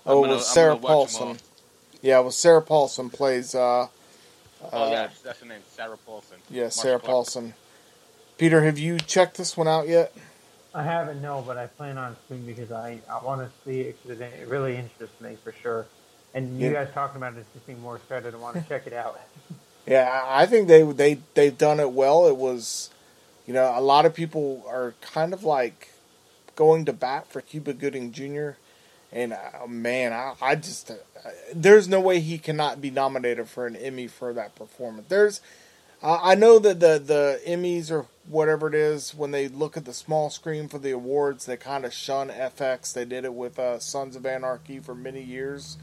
Oh, gonna- with Sarah gonna watch 'em all. Paulson. Yeah, well, Sarah Paulson plays. Uh, Oh uh, yeah, that's the name, Sarah Paulson. yeah, Marcia Sarah Clark. Paulson. Peter, have you checked this one out yet? I haven't no, but I plan on soon because I, I want to see it because it, it really interests me for sure. And you Yeah. guys talking about it just me more excited. I want to check it out. Yeah, I I think they they they've done it well. It was, you know, a lot of people are kind of like going to bat for Cuba Gooding Jr. And uh, man, I, I just uh, there's no way he cannot be nominated for an Emmy for that performance. There's, I I know that the the Emmys or whatever it is when they look at the small screen for the awards, they kind of shun FX. They did it with uh, Sons of Anarchy for many years.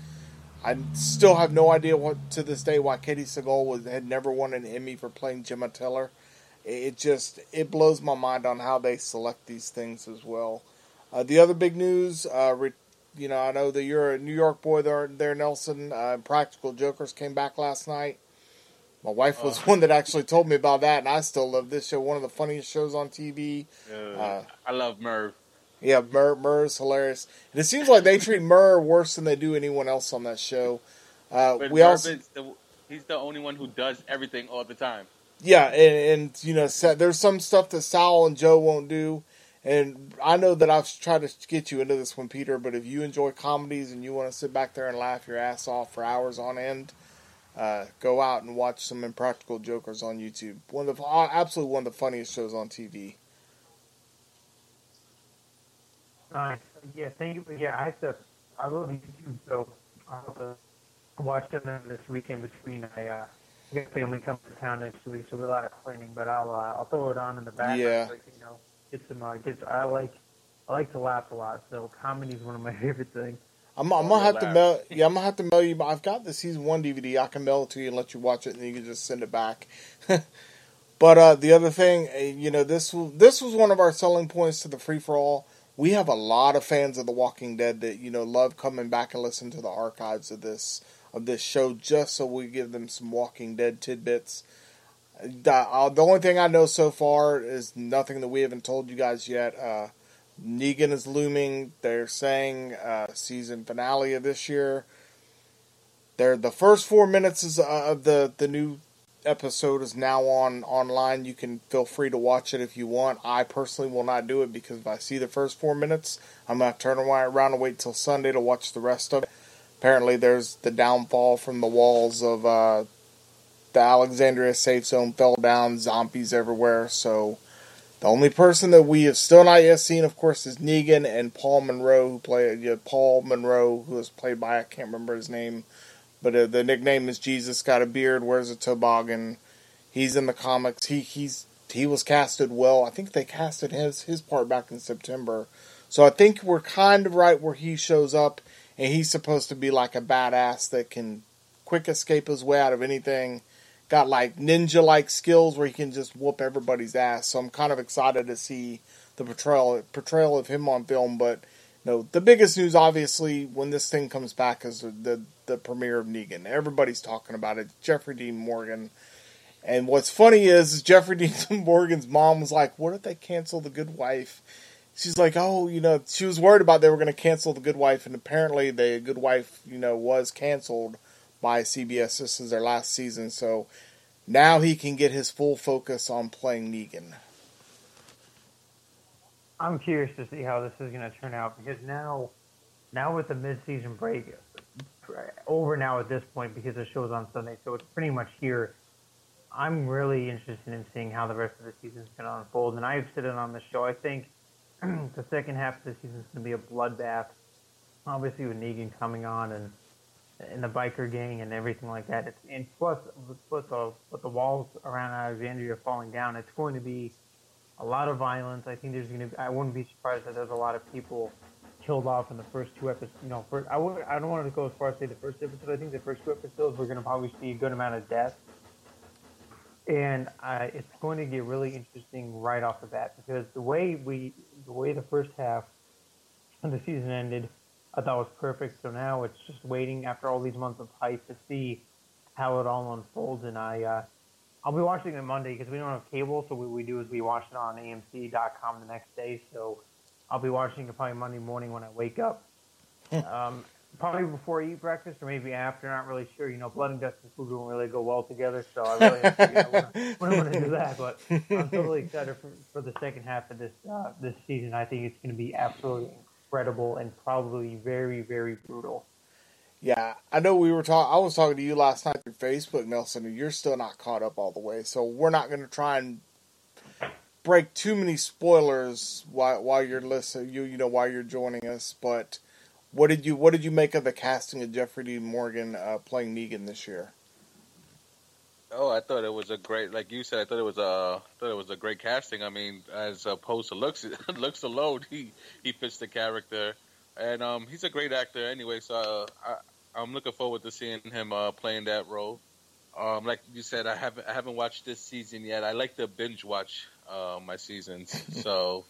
I still have no idea what to this day why Katey Sagal was had never won an Emmy for playing Gemma Teller. It it just it blows my mind on how they select these things as well. Uh, the other big news, uh, re, you know, I know that you're a New York boy there, there Nelson. Uh, Practical Jokers came back last night. My wife was one that actually told me about that, and I still love this show. One of the funniest shows on TV. Uh, Uh, I love Murr. Yeah, Murr, Murr is hilarious. And it seems like they treat Murr worse than they do anyone else on that show. Uh, we Murr also, is the, he's the only one who does everything all the time. yeah, and, and you know, there's some stuff that Sal and Joe won't do. And I know that I've tried to get you into this one, Peter. But if you enjoy comedies and you want to sit back there and laugh your ass off for hours on end, uh, go out and watch some Impractical Jokers on YouTube. One of the uh, absolutely one of the funniest shows on TV. Uh, yeah, thank you. Yeah, I have to. I love YouTube, so I'll have to watch them this weekend between. I uh, got family coming to town next week, so there's a lot of cleaning. But I'll uh, I'll throw it on in the background. Yeah. You know, get some. Uh, get. I like. I like to laugh a lot, so comedy is one of my favorite things. I'm, I'm gonna have to mail. Yeah, I'm gonna have to mail you. I've got the season one DVD. I can mail it to you and let you watch it, and you can just send it back. but uh, the other thing, uh, you know, this was this was one of our selling points to the free for all. We have a lot of fans of The Walking Dead that you know love coming back and listen to the archives of this of this show just so we give them some Walking Dead tidbits. The, uh, the only thing I know so far is nothing that we haven't told you guys yet. Uh, Negan is looming. They're saying uh, season finale of this year. They're the first four minutes is, uh, of the the new episode is now on online. You can feel free to watch it if you want. I personally will not do it because if I see the first four minutes, I'm gonna turn around and wait till Sunday to watch the rest of it. Apparently, there's the downfall from the walls of uh, the Alexandria safe zone fell down. Zombies everywhere. So the only person that we have still not yet seen, of course, is Negan and Paul Monroe, who play yeah, Paul Monroe, who is played by I can't remember his name, but uh, the nickname is Jesus. Got a beard, wears a toboggan. He's in the comics. He he's he was casted well. I think they casted his his part back in September, so I think we're kind of right where he shows up, and he's supposed to be like a badass that can quick escape his way out of anything got like ninja like skills where he can just whoop everybody's ass. So I'm kind of excited to see the portrayal portrayal of him on film. But you know, the biggest news obviously when this thing comes back is the the, the premiere of Negan. Everybody's talking about it. Jeffrey Dean Morgan. And what's funny is, Jeffrey Dean Morgan's mom was like, "What if they cancel The Good Wife?" She's like, "Oh, you know," she was worried about they were going to cancel The Good Wife, and apparently, The Good Wife, you know, was canceled by CBS. This is their last season, so now he can get his full focus on playing Negan. I'm curious to see how this is going to turn out because now, now with the mid-season break over now at this point because the show's on Sunday, so it's pretty much here. I'm really interested in seeing how the rest of the season is going to unfold, and I've said it on the show. I think the second half of the season is going to be a bloodbath. Obviously, with Negan coming on and and the biker gang and everything like that. It's, and plus, with the with the walls around Alexandria falling down, it's going to be a lot of violence. I think there's going to. Be, I wouldn't be surprised that there's a lot of people killed off in the first two episodes. You know, first, I would. I don't want to go as far as say the first episode. I think the first two episodes we're going to probably see a good amount of death. And uh, it's going to get really interesting right off the bat because the way we, the way the first half of the season ended, I thought was perfect. So now it's just waiting after all these months of hype to see how it all unfolds. And I, uh, I'll be watching it Monday because we don't have cable. So what we do is we watch it on AMC.com the next day. So I'll be watching it probably Monday morning when I wake up. um, probably before I eat breakfast or maybe after. Not really sure. You know, blood and guts and food don't really go well together. So I really have to figure out when, I'm going to do that. But I'm totally excited for, for the second half of this uh, this season. I think it's going to be absolutely incredible and probably very, very brutal. Yeah, I know we were talking. I was talking to you last night through Facebook, Nelson, and you're still not caught up all the way. So we're not going to try and break too many spoilers while while you're listening. You you know while you're joining us. But what did you what did you make of the casting of Jeffrey Dean Morgan uh, playing Negan this year? Oh, I thought it was a great, like you said, I thought it was a, thought it was a great casting. I mean, as opposed to looks, looks alone, he he fits the character, and um, he's a great actor anyway. So uh, I, I'm looking forward to seeing him uh, playing that role. Um, like you said, I haven't I haven't watched this season yet. I like to binge watch uh, my seasons, so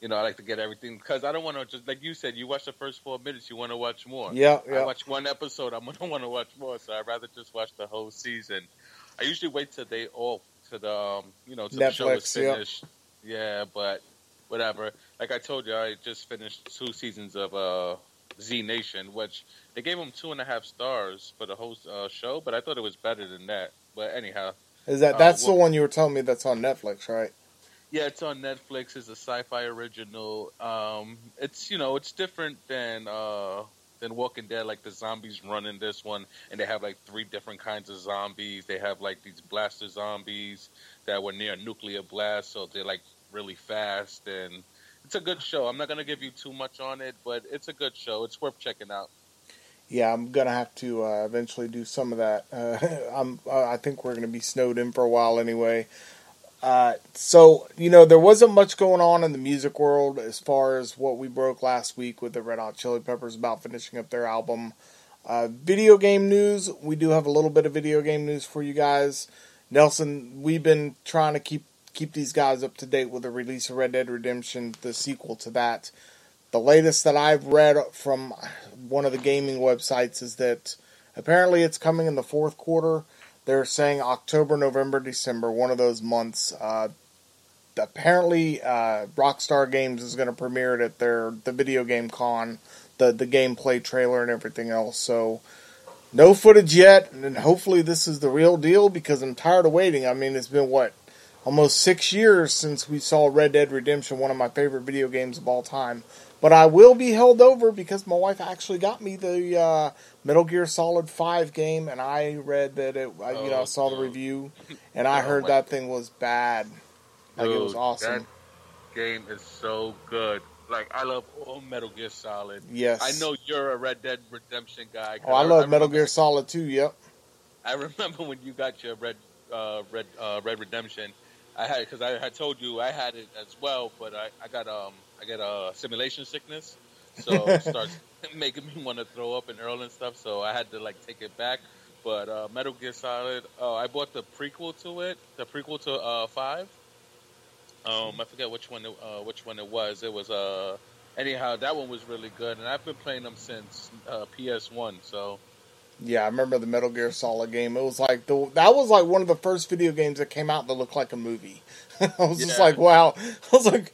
you know I like to get everything because I don't want to just like you said. You watch the first four minutes, you want to watch more. Yeah, yeah. I watch one episode, I'm gonna want to watch more, so I'd rather just watch the whole season. I usually wait till they all to the um, you know to the show is Netflix, yep. finished. Yeah, but whatever. Like I told you, I just finished two seasons of uh, Z Nation, which they gave them two and a half stars for the whole uh, show, but I thought it was better than that. But anyhow, Is that Uh, that's the one you were telling me that's on Netflix, right? yeah, it's on Netflix. It's a sci-fi original. Um, it's you know it's different than uh, than Walking Dead. Like the zombies run in this one, and they have like three different kinds of zombies. They have like these blaster zombies that were near a nuclear blast, so they're like really fast and it's a good show. I'm not gonna give you too much on it, but it's a good show. It's worth checking out. Yeah, I'm gonna have to uh, eventually do some of that. Uh, I'm, uh, I think we're gonna be snowed in for a while anyway. Uh, so you know, there wasn't much going on in the music world as far as what we broke last week with the Red Hot Chili Peppers about finishing up their album. Uh, video game news. We do have a little bit of video game news for you guys. Nelson, we've been trying to keep keep these guys up to date with the release of Red Dead Redemption, the sequel to that. The latest that I've read from one of the gaming websites is that apparently it's coming in the fourth quarter. They're saying October, November, December, one of those months. Uh, apparently, uh, Rockstar Games is going to premiere it at their the video game con, the the gameplay trailer and everything else. So, no footage yet, and hopefully this is the real deal because I'm tired of waiting. I mean, it's been what almost six years since we saw Red Dead Redemption, one of my favorite video games of all time. But I will be held over because my wife actually got me the uh, Metal Gear Solid Five game, and I read that it. I, you know, I saw the review, and I Oh, heard that thing was bad. Like it was awesome. That game is so good. Like I love all Metal Gear Solid. Yes. I know you're a Red Dead Redemption guy. Oh, I love Metal remember- Gear Solid too. Yep. I remember when you got your Red uh, Red uh, Red Redemption. I had because I had told you I had it as well, but I, I got um I get a simulation sickness, so it starts making me want to throw up and Earl and stuff. So I had to like take it back. But uh, Metal Gear Solid, uh, I bought the prequel to it, the prequel to uh, Five. Um, I forget which one it, uh, which one it was. It was uh anyhow that one was really good, and I've been playing them since uh, PS One. So Yeah, I remember the Metal Gear Solid game. It was like the that was like one of the first video games that came out that looked like a movie. I was just like, wow. I was like,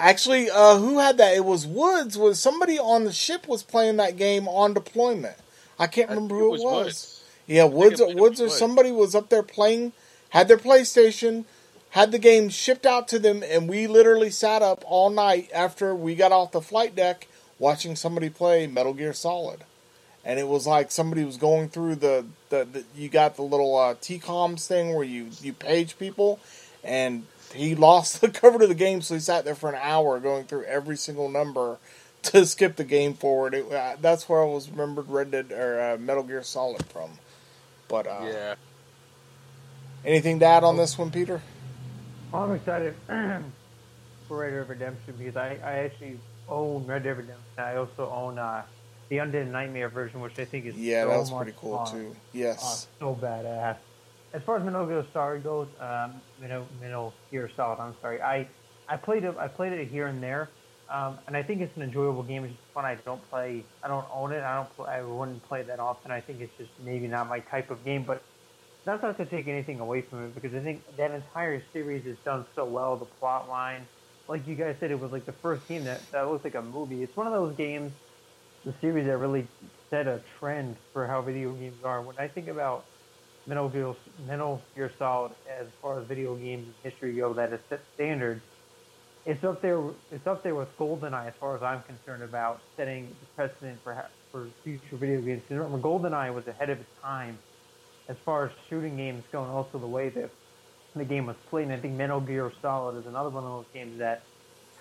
actually, uh, who had that? It was Woods. Was somebody on the ship was playing that game on deployment? I can't remember who it was. Woods. Yeah, Woods. it might Woods or somebody was up there playing, had their PlayStation, had the game shipped out to them, and we literally sat up all night after we got off the flight deck watching somebody play Metal Gear Solid. And it was like somebody was going through the, the, the you got the little uh, T-coms thing where you, you page people, and he lost the cover to the game, so he sat there for an hour going through every single number to skip the game forward. It, uh, that's where I was remembered Red Dead or uh, Metal Gear Solid from. But uh, Yeah. anything to add on this one, Peter? Well, I'm excited for Red Dead Redemption because I, I actually own Red Dead Redemption. I also own uh, the Undead Nightmare version, which I think is Yeah, so that was much pretty cool fun. too. Uh, Yes. so badass. As far as Metal goes, um, Metal, Metal Gear Solid, I'm sorry. I, I played it. I played it here and there, um, and I think it's an enjoyable game. It's just fun. I don't play. I don't own it. I don't. Play, I wouldn't play that often. I think it's just maybe not my type of game. But that's not to take anything away from it because I think that entire series is done so well. The plot line, like you guys said, it was like the first game that that looks like a movie. It's one of those games, the series that really set a trend for how video games are. When I think about Metal Gear, Metal Gear Solid, as far as video games history go, that set standards. It's up there. It's up there with GoldenEye, as far as I'm concerned, about setting the precedent for for future video games. remember, GoldenEye was ahead of its time as far as shooting games go, and also the way that the game was played. And I think Metal Gear Solid is another one of those games that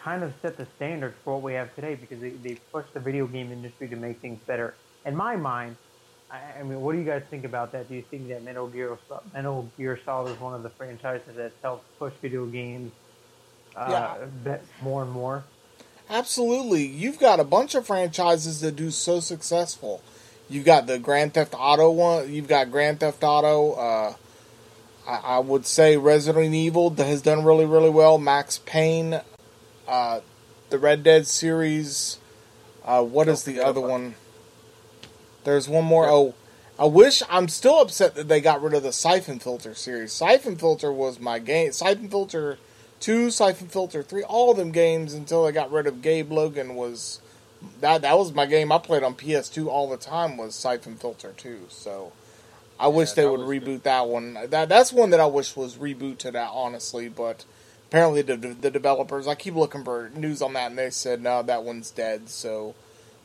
kind of set the standard for what we have today because they, they pushed the video game industry to make things better. In my mind, I, I mean, what do you guys think about that? Do you think that Metal Gear Metal Gear Solid is one of the franchises that's helped push video games uh, Yeah. more and more? Absolutely. You've got a bunch of franchises that do so successful. You've got the Grand Theft Auto one. You've got Grand Theft Auto. Uh, I, I would say Resident Evil that has done really, really well. Max Payne, uh, the Red Dead series. Uh, what is the other one? There's one more. Oh, I wish. I'm still upset that they got rid of the Syphon Filter series. Syphon Filter was my game. Syphon Filter two, Syphon Filter three, all of them games until they got rid of Gabe Logan was that that was my game I played on PS2 all the time was Syphon Filter two. So I wish they would reboot that one. That that's one that I wish was rebooted out honestly, but apparently the the developers I keep looking for news on that and they said no that one's dead. So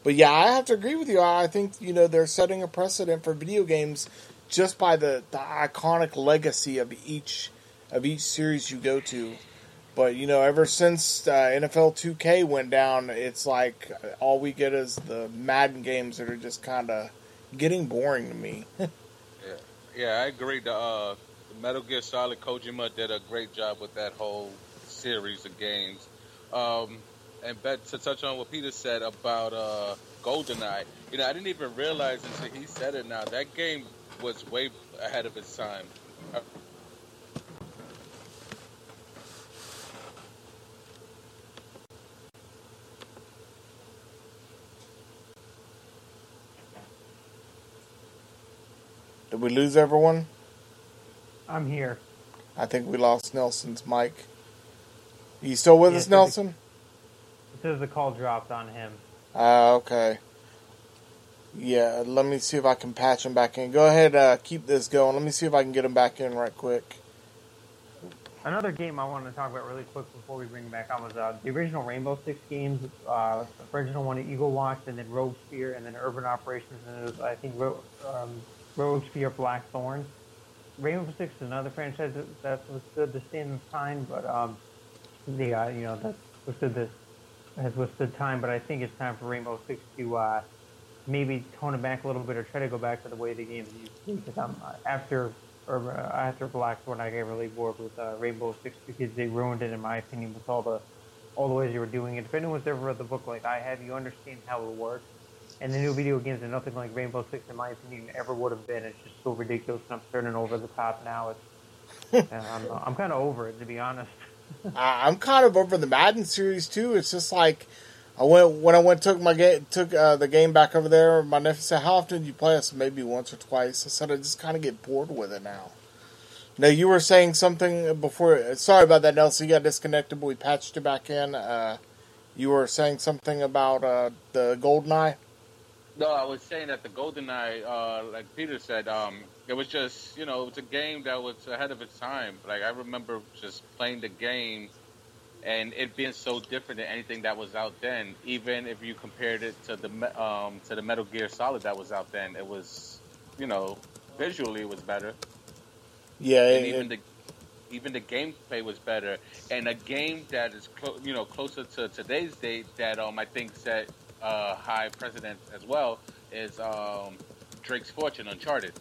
but yeah, I have to agree with you. I think you know they're setting a precedent for video games just by the, the iconic legacy of each of each series you go to. But you know, ever since uh, NFL 2K went down, it's like all we get is the Madden games that are just kind of getting boring to me. yeah, yeah, I agree. The, uh, the Metal Gear Solid Kojima did a great job with that whole series of games. Um, and bet to touch on what Peter said about uh, GoldenEye, you know, I didn't even realize until he said it. Now that game was way ahead of its time. Did we lose everyone? I'm here. I think we lost Nelson's mic. Are you still with Yes, us, I think- Nelson? Says the call dropped on him. Ah, okay. Yeah, let me see if I can patch him back in. Go ahead, uh, keep this going. Let me see if I can get him back in right quick. Another game I wanted to talk about really quick before we bring him back on was uh, the original Rainbow Six games. Uh, the original one, Eagle Watch, and then Rogue Spear, and then Urban Operations, and it was, I think, Ro- um, Rogue Spear Blackthorn. Rainbow Six is another franchise that, that withstood the stand of time, but um, the uh, you know that withstood this has withstood time. But I think it's time for Rainbow Six to uh, maybe tone it back a little bit or try to go back to the way the games used to be. Because I'm uh, after or uh, after Blackthorn, I got really bored with uh, Rainbow Six because they ruined it, in my opinion, with all the all the ways they were doing it. If anyone's ever read the book like I have, you understand how it works. And the new video games are nothing like Rainbow Six, in my opinion, ever would have been. It's just so ridiculous, and I'm turning over the top now. It's, and I'm, I'm kind of over it, to be honest. I, I'm kind of over the Madden series too. It's just like I went when I went took my game took uh, the game back over there. My nephew said, "How often do you play us?" Maybe once or twice. I said, "I just kind of get bored with it now." Now you were saying something before. Sorry about that, Nelson. You got disconnected, but we patched you back in. Uh, you were saying something about uh, the Goldeneye. No, I was saying that the GoldenEye, uh, like Peter said, um, it was just, you know, it was a game that was ahead of its time. Like, I remember just playing the game and it being so different than anything that was out then. Even if you compared it to the um, to the Metal Gear Solid that was out then, it was, you know, visually it was better. Yeah, and it- even the even the gameplay was better. And a game that is clo- you know closer to today's date that um I think set uh, high precedent as well is um, Drake's Fortune Uncharted.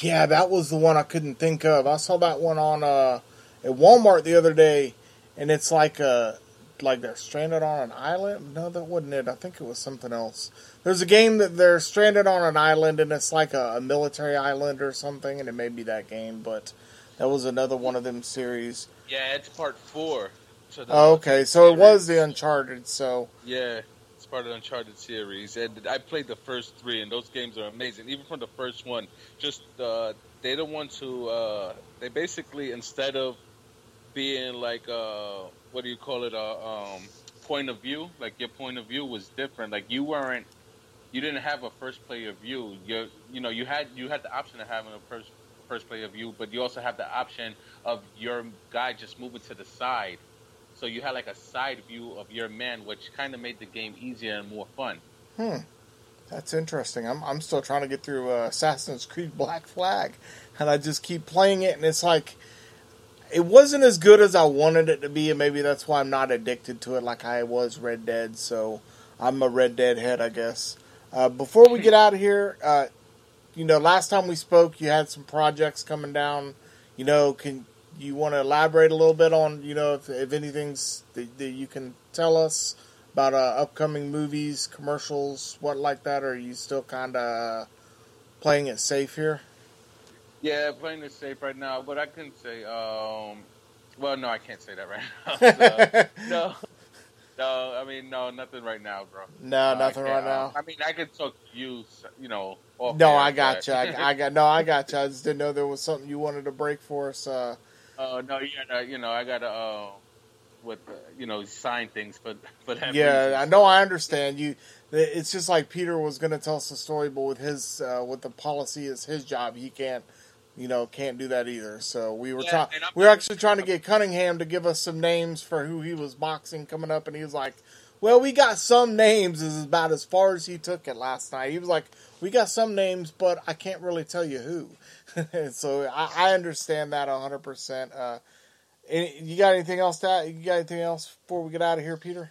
Yeah, that was the one I couldn't think of. I saw that one on uh, at Walmart the other day, and it's like a like they're stranded on an island. No, that wasn't it. I think it was something else. There's a game that they're stranded on an island, and it's like a, a military island or something, and it may be that game, but that was another one of them series. Yeah, it's part four. To the Oh, okay, so it was the Uncharted. So Yeah, it's part of the Uncharted series, and I played the first three, and those games are amazing. Even from the first one, just uh, they the ones who uh, they basically instead of being like uh, what do you call it, a um, point of view, like your point of view was different. Like you weren't, you didn't have a first player view. You you know you had you had the option of having a first first player view, but you also have the option of your guy just moving to the side. So you had like a side view of your man, which kind of made the game easier and more fun. Hmm. That's interesting. I'm I'm still trying to get through uh, Assassin's Creed Black Flag, and I just keep playing it, and it's like it wasn't as good as I wanted it to be, and maybe that's why I'm not addicted to it like I was Red Dead. So I'm a Red Dead head, I guess. Uh, before we get out of here, uh, you know, last time we spoke, you had some projects coming down. You know, can you want to elaborate a little bit on, you know, if, if anything's that, that you can tell us about uh, upcoming movies, commercials, what like that? Or are you still kind of playing it safe here? Yeah, playing it safe right now. But I can say, um, well, no, I can't say that right now. So, no, no, I mean, no, nothing right now, bro. No, nothing right can't. now. I mean, I could talk to you, you know. No, I got you. I, I got no, I got you. I just didn't know there was something you wanted to break for us. Uh, Oh no, yeah, you know, I gotta, uh, with, uh, you know, sign things for that. yeah, reason. I know. I understand you. It's just like Peter was going to tell us a story, but with his uh, with the policy is his job, he can't, you know, can't do that either. So we were Yeah, trying. We were actually trying to get Cunningham to give us some names for who he was boxing coming up, and he was like, well, we got some names is about as far as he took it last night. He was like, we got some names, but I can't really tell you who. so I, I, understand that hundred uh, percent. You got anything else that you got anything else before we get out of here, Peter?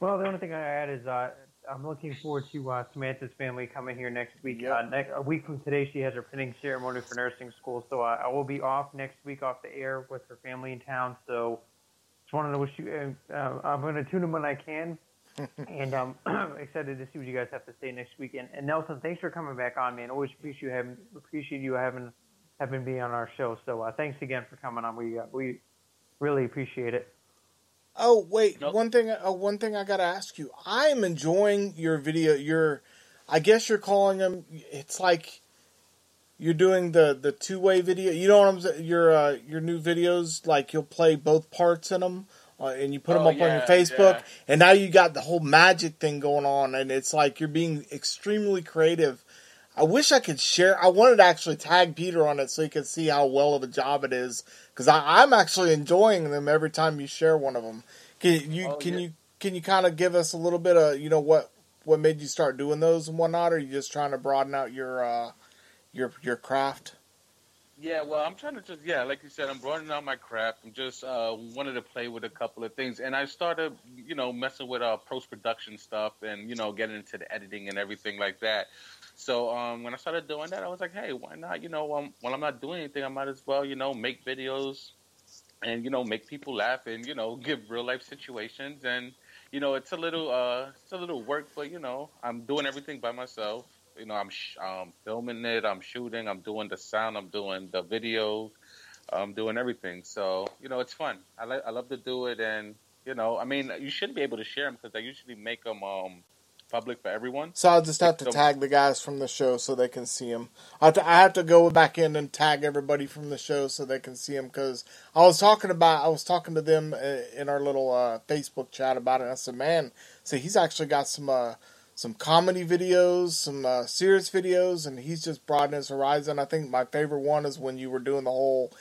Well, the only thing I add is uh, I'm looking forward to uh, Samantha's family coming here next week. Yep. Uh, next, a week from today, she has her pinning ceremony for nursing school, so uh, I will be off next week off the air with her family in town. So just wanted to wish you. Uh I'm going to tune in when I can, and I'm um, excited to see what you guys have to say next week. And, and Nelson, thanks for coming back on, man. Always appreciate you having appreciate you having having me on our show. So uh, thanks again for coming on. We uh, we really appreciate it. Oh wait, nope. one thing. Uh, one thing I gotta ask you. I am enjoying your video. Your, I guess you're calling them. It's like you're doing the the two way video. You know what I'm saying? Your uh, your new videos, like you'll play both parts in them, and you put them oh, up yeah, on your Facebook. Yeah. And now you got the whole magic thing going on, and it's like you're being extremely creative. I wish I could share. I wanted to actually tag Peter on it so he could see how well of a job it is because I'm actually enjoying them every time you share one of them. Can you oh, can yeah. you can you kind of give us a little bit of you know what what made you start doing those and whatnot? Or are you just trying to broaden out your uh, your your craft? Yeah, well, I'm trying to just yeah, like you said, I'm broadening out my craft. I'm just uh, wanted to play with a couple of things, and I started you know messing with uh, post production stuff and you know getting into the editing and everything like that. So um, when I started doing that, I was like, hey, why not? You know, um, when I'm not doing anything, I might as well, you know, make videos and you know make people laugh and you know give real life situations and you know it's a little uh it's a little work, but you know I'm doing everything by myself. You know I'm sh- um, filming it, I'm shooting, I'm doing the sound, I'm doing the video, I'm doing everything. So you know it's fun. I like I love to do it, and you know I mean you shouldn't be able to share them because I usually make them um public for everyone. So I'll just have to tag the guys from the show so they can see them. I have to, I have to go back in and tag everybody from the show so they can see them because I was talking about I was talking to them uh, in our little uh, Facebook chat about it. I said, "Man, so he's actually got some uh, some comedy videos, some uh, serious videos, and he's just broadened his horizon." I think my favorite one is when you were doing the whole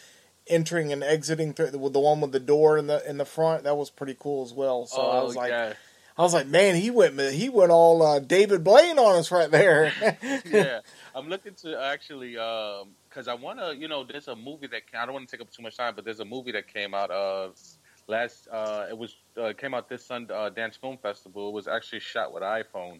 entering and exiting through with the one with the door in the in the front. That was pretty cool as well. So oh, I was like. Yeah I was like, man, he went he went all uh, David Blaine on us right there. yeah, I'm looking to actually because um, I want to, you know, there's a movie that I don't want to take up too much time, but there's a movie that came out uh, last. Uh, it was uh, came out this Sun uh, Dance Film Festival. It was actually shot with iPhone.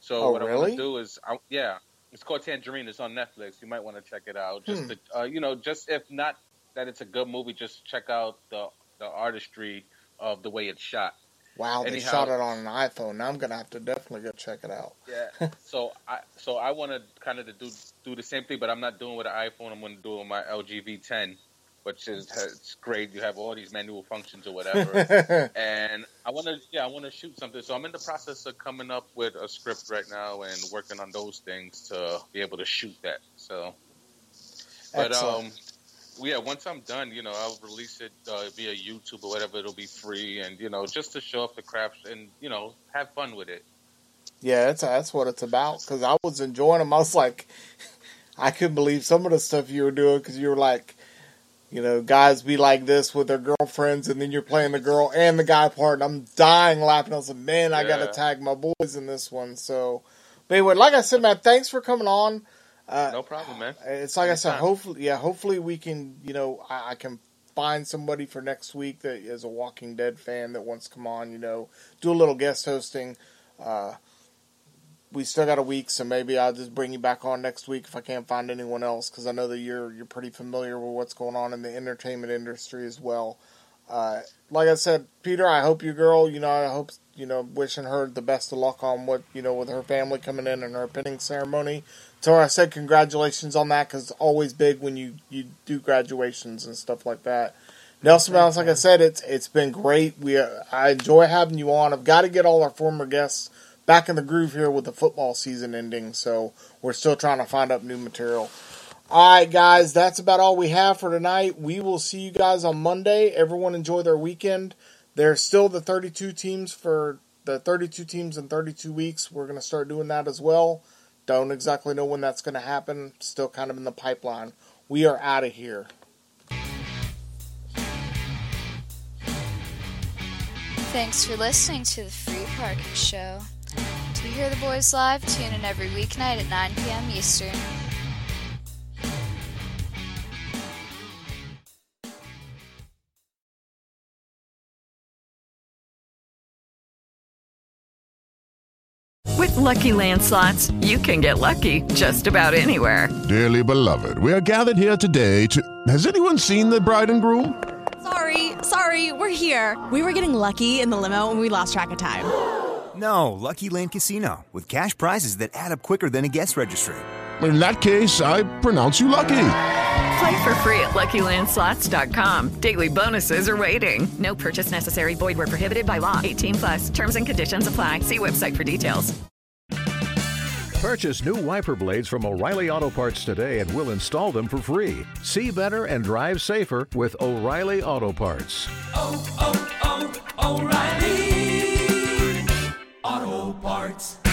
So oh, what really? I want to do is, I, yeah, it's called Tangerine. It's on Netflix. You might want to check it out. Just hmm. to, uh, you know, just if not that it's a good movie, just check out the the artistry of the way it's shot. Wow, they Anyhow, shot it on an iPhone. Now I'm gonna have to definitely go check it out. Yeah. so I so I want to kind of do do the same thing, but I'm not doing with an iPhone. I'm going to do it with my LG V10, which is it's great. You have all these manual functions or whatever. and I want to yeah I want to shoot something. So I'm in the process of coming up with a script right now and working on those things to be able to shoot that. So. But Excellent. um, yeah, once I'm done, you know, I'll release it uh, via YouTube or whatever. It'll be free, and you know, just to show off the craft and you know, have fun with it. Yeah, that's that's what it's about. Because I was enjoying them. I was like, I couldn't believe some of the stuff you were doing. Because you were like, you know, guys be like this with their girlfriends, and then you're playing the girl and the guy part. And I'm dying laughing. I was like, man, I yeah. got to tag my boys in this one. So, but anyway, like I said, man, thanks for coming on. Uh, no problem, man. It's like. I said. Hopefully, yeah. Hopefully, we can. You know, I, I, can find somebody for next week that is a Walking Dead fan that wants to come on. You know, do a little guest hosting. Uh, we still got a week, so maybe I'll just bring you back on next week if I can't find anyone else because I know that you're you're pretty familiar with what's going on in the entertainment industry as well. Uh, like I said, Peter, I hope your girl, you know, I hope you know, wishing her the best of luck on what you know with her family coming in and her pinning ceremony. So I said congratulations on that because it's always big when you, you do graduations and stuff like that. Nelson Mounds, like I said, it's it's been great. We uh, I enjoy having you on. I've got to get all our former guests back in the groove here with the football season ending, so we're still trying to find up new material. All right, guys, that's about all we have for tonight. We will see you guys on Monday. Everyone enjoy their weekend. There's still the 32 teams for the 32 teams in 32 weeks. We're going to start doing that as well. Don't exactly know when that's going to happen. Still kind of in the pipeline. We are out of here. Thanks for listening to the Free Parking Show. To hear the boys live, tune in every weeknight at 9 p.m. Eastern. With Lucky Land slots, you can get lucky just about anywhere. Dearly beloved, we are gathered here today to. Has anyone seen the bride and groom? Sorry, sorry, we're here. We were getting lucky in the limo and we lost track of time. No, Lucky Land Casino, with cash prizes that add up quicker than a guest registry. In that case, I pronounce you lucky. Play for free at LuckyLandSlots.com. Daily bonuses are waiting. No purchase necessary. Void where prohibited by law. 18 plus. Terms and conditions apply. See website for details. Purchase new wiper blades from O'Reilly Auto Parts today and we'll install them for free. See better and drive safer with O'Reilly Auto Parts. Oh, oh, oh, O'Reilly Auto Parts.